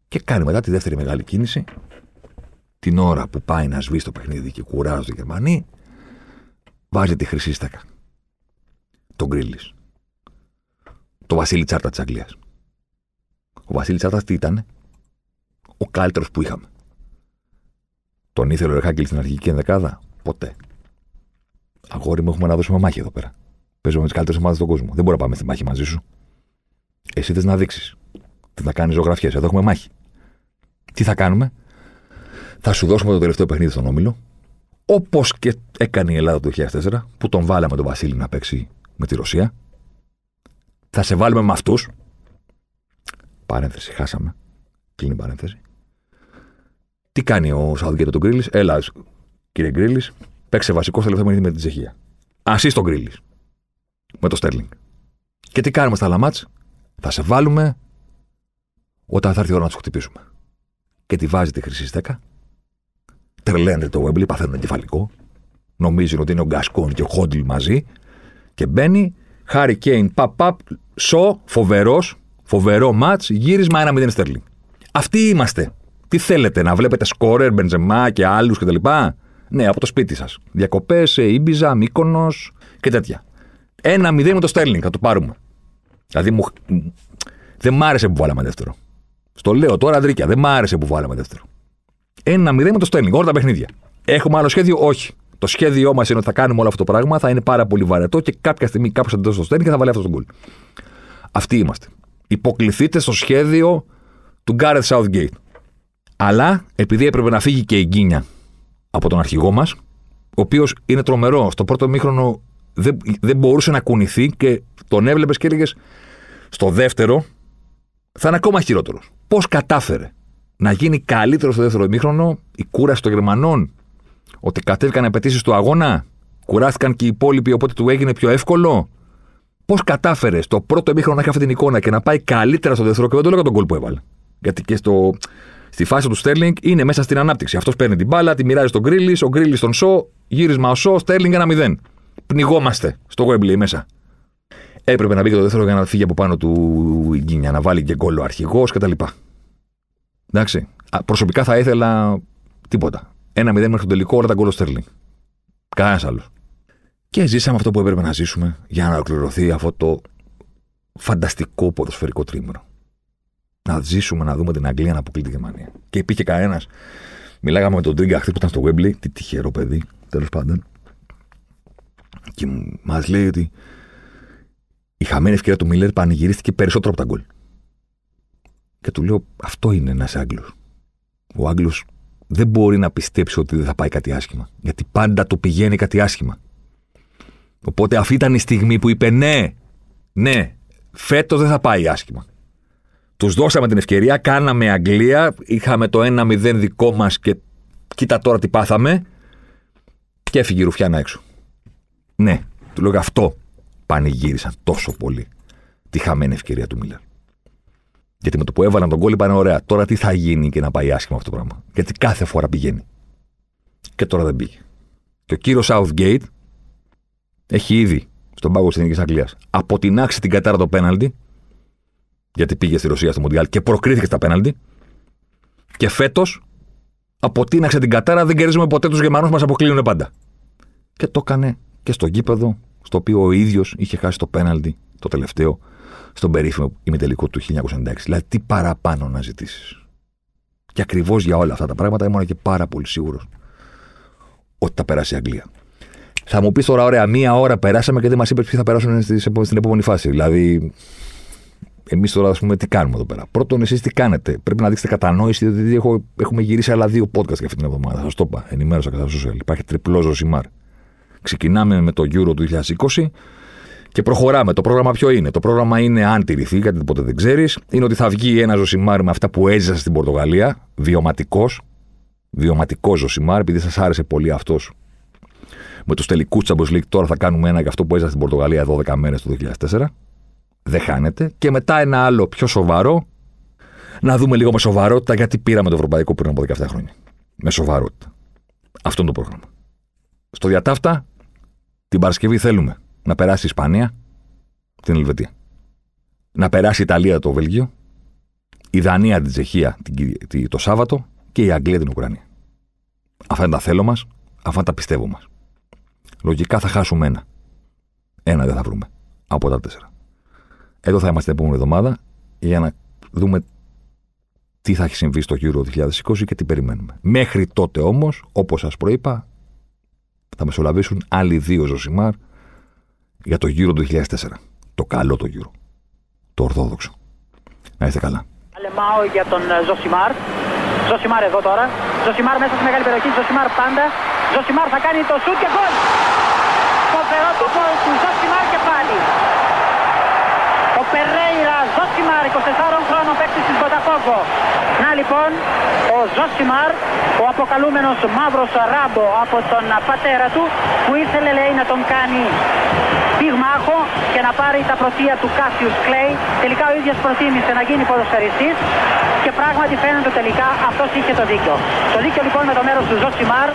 Και κάνει μετά τη δεύτερη μεγάλη κίνηση την ώρα που πάει να σβήσει το παιχνίδι και κουράζει οι Γερμανοί, βάζει τη χρυσή στέκα. Τον Γκρίλις. Το Βασίλη Τσάρτα της Αγγλίας. Ο Βασίλη Τσάρτα τι ήταν, ο καλύτερος που είχαμε. Τον ήθελε ο Ρεχάγκελ στην αρχική ενδεκάδα; Ποτέ. Αγόρι μου, έχουμε να δώσουμε μάχη εδώ πέρα. Παίζουμε με τις καλύτερες ομάδες στον κόσμο. Δεν μπορούμε να πάμε στη μάχη μαζί σου. Εσύ θες να δείξεις. Τι θα κάνεις ζωγραφιές. Εδώ έχουμε μάχη. Τι θα κάνουμε, θα σου δώσουμε το τελευταίο παιχνίδι στον Όμιλο. Όπως και έκανε η Ελλάδα το 2004, που τον βάλαμε τον Βασίλη να παίξει με τη Ρωσία. Θα σε βάλουμε με αυτούς. Παρένθεση, χάσαμε. Κλείνει παρένθεση. Τι κάνει ο Σαουδγκέτα τον Γκρίλης; Έλα, κύριε Γκρίλης, παίξε βασικό στο τελευταίο παιχνίδι με την Τσεχία. Ασύ τον Γκρίλης. Με το Στέρλινγκ. Και τι κάνουμε στα Λαμάτ, θα σε βάλουμε όταν θα έρθει η ώρα να τους χτυπήσουμε. Και τη βάζει τη χρυσή στέκα τρελαίνεται το Wembley, παθαίνουν εγκεφαλικό. Νομίζουν ότι είναι ο Γκασκόν και ο Χόντλ μαζί. Και μπαίνει, Χάρι Κέιν, παπ, παπ, σο, φοβερός, φοβερό ματ, γύρισμα 1-0 Στέρλινγκ. Αυτοί είμαστε. Τι θέλετε, να βλέπετε σκόρερ, Μπεντζεμά και άλλους κτλ. Ναι, από το σπίτι σας. Διακοπές σε Ήμπιζα, Μύκονος και τέτοια. 1-0 με το Στέρλινγκ, θα το πάρουμε. Δηλαδή μου... δεν μ' άρεσε που βάλαμε δεύτερο. Στο λέω τώρα, Αντρίκια, δεν μ' άρεσε που βάλαμε δεύτερο. Ένα 0 με το Στέρλινγκ, όλα τα παιχνίδια. Έχουμε άλλο σχέδιο, όχι. Το σχέδιό μας είναι ότι θα κάνουμε όλο αυτό το πράγμα, θα είναι πάρα πολύ βαρετό και κάποια στιγμή κάποιος θα δώσει το Στέρλινγκ και θα βάλει αυτό το γκολ. Αυτοί είμαστε. Υποκληθείτε στο σχέδιο του Gareth Southgate. Αλλά επειδή έπρεπε να φύγει και η Γκίνια από τον αρχηγό μας, ο οποίος είναι τρομερό. Στο πρώτο μήχρονο δεν, δεν μπορούσε να κουνηθεί και τον έβλεπες και έλεγες στο δεύτερο θα είναι ακόμα χειρότερος. Πώς κατάφερε να γίνει καλύτερο στο δεύτερο μήχρονο η κούραση των Γερμανών, ότι κατέβηκαν απαιτήσεις του αγώνα, κουράστηκαν και οι υπόλοιποι, οπότε του έγινε πιο εύκολο. Πώς κατάφερες στο πρώτο μήχρονο να έχει αυτή την εικόνα και να πάει καλύτερα στο δεύτερο και δεν το λέω τον κόλ που έβαλε. Γιατί και στο, στη φάση του Στέρλινγκ είναι μέσα στην ανάπτυξη. Αυτός παίρνει την μπάλα, τη μοιράζει στον Γκρίλι, ο Γκρίλι στον Σο, γύρισμα ο Σο, Στέρλινγκ 1-0. Πνιγόμαστε στο Wembley μέσα. Έπρεπε να μπει και το δεύτερο για να φύγει από πάνω του η Γκίνια, να βάλει και γκολ ο αρχηγός κτλ. Εντάξει. Προσωπικά θα ήθελα τίποτα. Ένα 0 μέχρι το τελικό, όλα τα γκολ Στέρλινγκ. Κανένας άλλος. Και ζήσαμε αυτό που έπρεπε να ζήσουμε για να ολοκληρωθεί αυτό το φανταστικό ποδοσφαιρικό τρίμηνο. Να ζήσουμε, να δούμε την Αγγλία να αποκλεί τη Γερμανία. Και υπήρχε κανένας. Μιλάγαμε με τον Τρίγκα χθε που ήταν στο Wembley. Τι τυχερό παιδί, τέλος πάντων. Και μας λέει ότι η χαμένη ευκαιρία του Μίλλερ πανηγυρίστηκε περισσότερο από τα γκολ. Και του λέω, αυτό είναι ένας Άγγλος. Ο Άγγλος δεν μπορεί να πιστέψει ότι δεν θα πάει κάτι άσχημα. Γιατί πάντα το πηγαίνει κάτι άσχημα. Οπότε αυτή ήταν η στιγμή που είπε ναι, ναι, φέτος δεν θα πάει άσχημα. Τους δώσαμε την ευκαιρία, κάναμε Αγγλία, είχαμε το 1-0 δικό μας και κοίτα τώρα τι πάθαμε. Και έφυγε η Ρουφιάνα έξω. Ναι, του λέω αυτό πανηγύρισαν τόσο πολύ τη χαμένη ευκαιρία του Μίλλερ. Γιατί με το που έβαλαν τον κόλλη πάνε ωραία. Τώρα τι θα γίνει και να πάει άσχημα αυτό το πράγμα. Γιατί κάθε φορά πηγαίνει. Και τώρα δεν πήγε. Και ο κύριος Southgate έχει ήδη στον πάγο της Εθνικής Αγγλίας αποτινάξει την κατάρα το πέναλτι. Γιατί πήγε στη Ρωσία στο Μοντιάλ και προκρίθηκε στα πέναλτι. Και φέτος αποτείναξε την κατάρα. Δεν κερδίζουμε ποτέ τους Γερμανούς, μας αποκλείουν πάντα. Και το έκανε και στο γήπεδο, στο οποίο ο ίδιος είχε χάσει το πέναλτι το τελευταίο στον περίφημο ημιτελικό του 1996. Δηλαδή, τι παραπάνω να ζητήσεις. Και ακριβώς για όλα αυτά τα πράγματα ήμουν και πάρα πολύ σίγουρος ότι θα περάσει η Αγγλία. Θα μου πεις τώρα, ωραία, μία ώρα περάσαμε και δεν μας είπες ποιοι θα περάσουν στην επόμενη φάση. Δηλαδή, εμείς τώρα, ας πούμε, τι κάνουμε εδώ πέρα. Πρώτον, εσείς τι κάνετε; Πρέπει να δείξετε κατανόηση, διότι έχω, έχουμε γυρίσει άλλα δύο podcast για αυτή την εβδομάδα. Σας το είπα. Ενημέρωσα κατά social. Υπάρχει τριπλός ζωσιμάρ. Ξεκινάμε με το Euro του 2020 και προχωράμε. Το πρόγραμμα ποιο είναι; Το πρόγραμμα είναι, αν τηρηθεί, γιατί ποτέ δεν ξέρεις, είναι ότι θα βγει ένα ζωσιμάρ με αυτά που έζησα στην Πορτογαλία, βιωματικός. Βιωματικός ζωσιμάρ, επειδή σας άρεσε πολύ αυτός με τους τελικούς Champions League. Τώρα θα κάνουμε ένα για αυτό που έζησα στην Πορτογαλία 12 μέρες το 2004. Δεν χάνεται. Και μετά ένα άλλο πιο σοβαρό. Να δούμε λίγο με σοβαρότητα γιατί πήραμε το Ευρωπαϊκό πριν από 17 χρόνια. Με σοβαρότητα. Αυτό είναι το πρόγραμμα. Στο διατάφτα, την Παρασκευή θέλουμε να περάσει η Ισπανία την Ελβετία. Να περάσει η Ιταλία το Βέλγιο, η Δανία την Τσεχία το Σάββατο και η Αγγλία την Ουκρανία. Αυτά είναι τα θέλω μας, αυτά είναι τα πιστεύω μας. Λογικά θα χάσουμε ένα. Ένα δεν θα βρούμε από τα τέσσερα. Εδώ θα είμαστε την επόμενη εβδομάδα για να δούμε τι θα έχει συμβεί στο Euro 2020 και τι περιμένουμε. Μέχρι τότε όμως, όπως σας προείπα, θα μεσολαβήσουν άλλοι δύο Ζωσιμάρ για το γύρο του 2004. Το καλό το γύρο. Το ορθόδοξο. Να είστε καλά. Αλεμάω για τον ε, Ζωσιμάρ. Ζωσιμάρ εδώ τώρα. Ζωσιμάρ μέσα στη μεγάλη περιοχή. Ζωσιμάρ πάντα. Ζωσιμάρ θα κάνει το σουτ και γκολ. Φοβερό το γκολ του Ζωσιμάρ και πάλι. Ο Περέιρα Ζωσιμάρ, 24 χρόνων παίκτης της Μποταφόγκο. Να λοιπόν, ο Ζωσιμάρ, ο αποκαλούμενος μαύρος ράμπο από τον πατέρα του, που ήθελε λέει να τον κάνει πυγμάχο και να πάρει τα πρωτεία του Κάσιους Κλέη. Τελικά ο ίδιος προτίμησε να γίνει ποδοσφαιριστής και πράγματι φαίνεται τελικά αυτός είχε το δίκιο. Το δίκιο λοιπόν με το μέρος του Ζωσιμάρ.